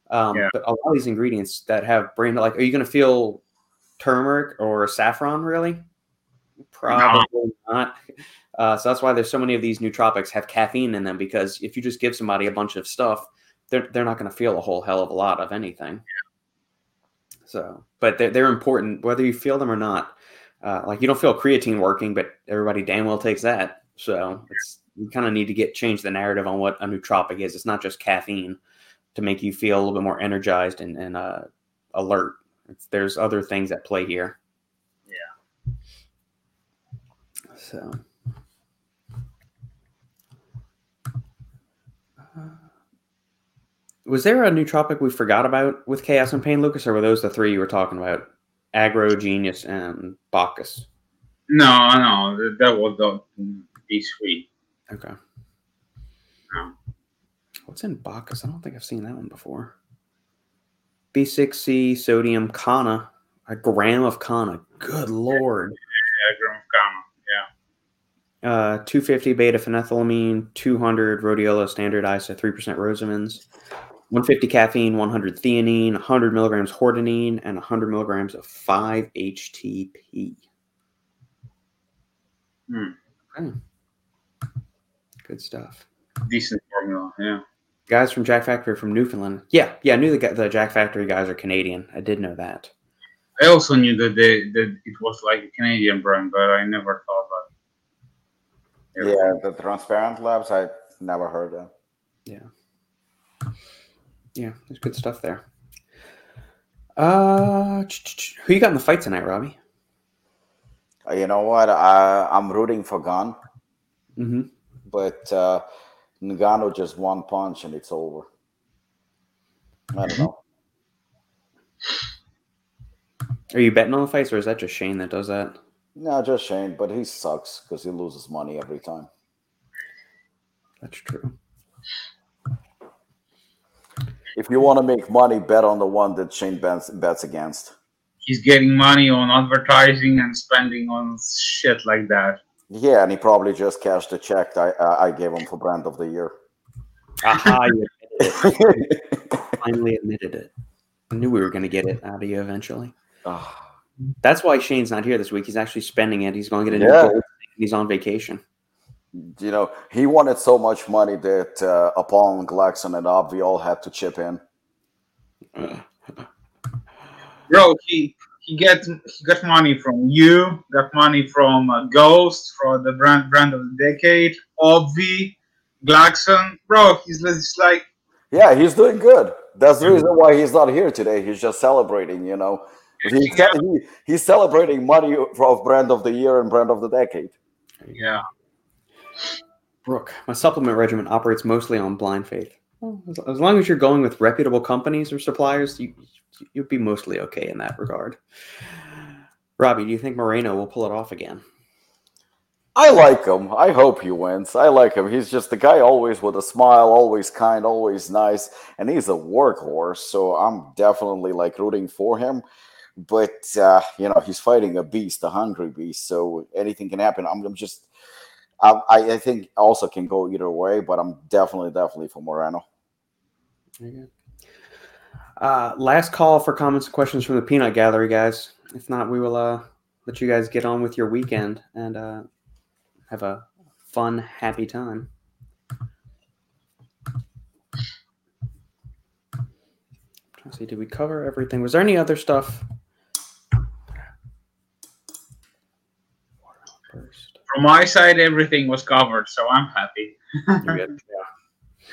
Um, yeah. But a lot of these ingredients that have brain, like, are you going to feel turmeric or saffron really? Probably no. not. Uh, so that's why there's so many of these nootropics have caffeine in them because if you just give somebody a bunch of stuff, they're they're not going to feel a whole hell of a lot of anything. Yeah. So, but they're, they're important whether you feel them or not. Uh, like you don't feel creatine working, but everybody damn well takes that. So it's you kind of need to get change the narrative on what a nootropic is. It's not just caffeine to make you feel a little bit more energized and, and uh, alert. It's, there's other things at play here. Yeah. So. Uh, was there a nootropic we forgot about with chaos and pain, Lucas, or were those the three you were talking about? Aggro, Genius, and Bacchus. No, no, that was the these three. Okay. What's in Bacchus? I don't think I've seen that one before. B6C, sodium, Kanna, a gram of Kanna. Good lord. Yeah, a gram of Kanna. Yeah. Uh, 250 beta phenethylamine, 200 rhodiola standard ISO, 3% rosavins, 150 caffeine, 100 theanine, 100 milligrams hordenine, and 100 milligrams of 5-HTP. Hmm. Okay. Good stuff. Decent formula, yeah. Guys from Jacked Factory from Newfoundland. Yeah, yeah, I knew the the Jacked Factory guys are Canadian. I did know that. I also knew that they that it was like a Canadian brand, but I never thought that. Yeah, the transparent labs I never heard of. Yeah. Yeah, there's good stuff there. Uh, who you got in the fight tonight, Robbie? Uh, you know what? I, I'm rooting for Gane. Mm-hmm. But uh, Ngannou just one punch and it's over. I don't know. Are you betting on the fights, or is that just Shane that does that? No, just Shane, but he sucks because he loses money every time. That's true. If you want to make money, bet on the one that Shane bets, bets against. He's getting money on advertising and spending on shit like that. Yeah, and he probably just cashed the check I I gave him for brand of the year. Aha! You. Finally admitted it. I knew we were going to get it out of you eventually. Oh, That's why Shane's not here this week. He's actually spending it. He's going to get a new Yeah. gold. He's on vacation. you know, he wanted so much money that uh, Apollon Glaxon and Ob, we all had to chip in. Bro, he he get he got money from you, got money from uh, Ghost for the brand brand of the decade, Obvi, Glaxon. Bro, he's just like Yeah, he's doing good. That's the reason why he's not here today. He's just celebrating, you know. He, he, he's celebrating money of brand of the year and brand of the decade. yeah. Brooke, my supplement regimen operates mostly on blind faith. Well, as, long as you're going with reputable companies or suppliers, you you'd be mostly okay in that regard. Robbie, do you think Moreno will pull it off again? I like him. I hope he wins. I like him. He's just the guy always with a smile, always kind, always nice, and he's a workhorse. So I'm definitely like rooting for him. But uh, you know, he's fighting a beast, a hungry beast. So anything can happen. I'm, I'm just, I, I think also can go either way. But I'm definitely, definitely for Moreno. Uh, last call for comments and questions from the peanut gallery, guys. If not, we will uh, let you guys get on with your weekend and uh, have a fun, happy time. To see, did we cover everything? Was there any other stuff? First. From my side, everything was covered, so I'm happy. Good. Yeah.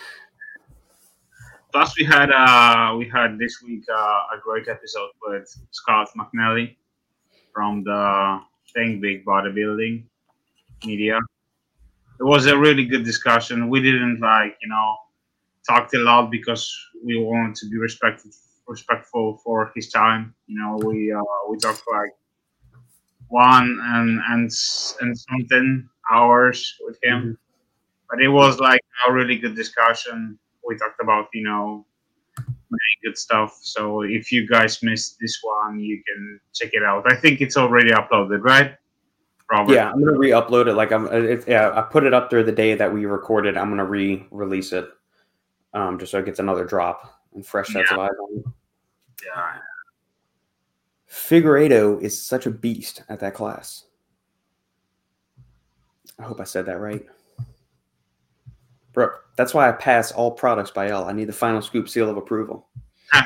Plus, we had uh we had this week uh, a great episode with Scott McNally from the Think Big Bodybuilding Media. It was a really good discussion. We didn't like you know talked a lot because we wanted to be respectful respectful for his time. You know, we uh, we talked like one and and and something hours with him, but it was like a really good discussion. We talked about you know many good stuff. So if you guys missed this one, you can check it out. I think it's already uploaded, right? Robert? Yeah, I'm gonna re-upload it. Like I'm, it, yeah, I put it up there the day that we recorded. I'm gonna re-release it, um, just so it gets another drop and fresh sets of eyes on it. Yeah. Figueiredo is such a beast at that class. I hope I said that right. Brooke, that's why I pass all products by L. I need the final scoop seal of approval.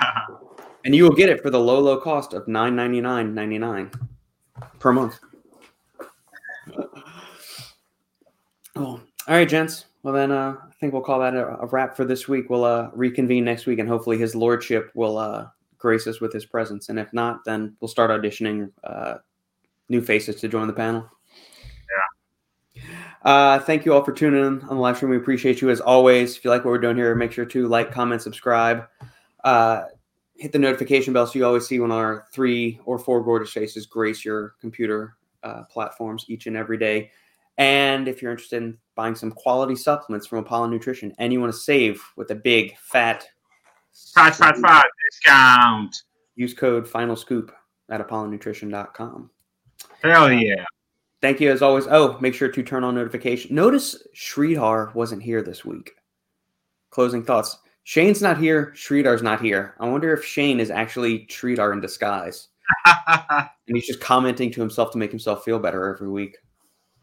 And you will get it for the low, low cost of nine ninety nine ninety nine per month. Oh, all right, gents. Well, then uh, I think we'll call that a, a wrap for this week. We'll uh, reconvene next week, and hopefully his lordship will uh, grace us with his presence. And if not, then we'll start auditioning uh, new faces to join the panel. Yeah. Uh, thank you all for tuning in on the live stream. We appreciate you as always. If you like what we're doing here, make sure to like, comment, subscribe. Uh, hit the notification bell so you always see when our three or four gorgeous faces grace your computer uh, platforms each and every day. And if you're interested in buying some quality supplements from Apollon Nutrition and you want to save with a big fat fat, fat, fat discount. use code final scoop at apollonnutrition.com. Hell yeah. Thank you as always. Oh, make sure to turn on notification. Notice Sridhar wasn't here this week. Closing thoughts. Shane's not here. Sridhar's not here. I wonder if Shane is actually Sridhar in disguise. And he's just commenting to himself to make himself feel better every week.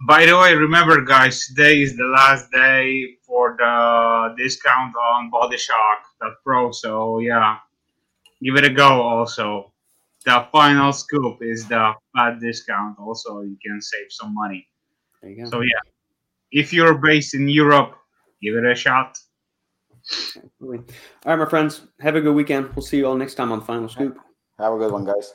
By the way, remember, guys, today is the last day for the discount on BodyShock.pro. So, yeah, give it a go also. The final scoop is the flat discount. Also, you can save some money. There you go. So, yeah, if you're based in Europe, give it a shot. Absolutely. All right, my friends. Have a good weekend. We'll see you all next time on Final Scoop. Have a good one, guys.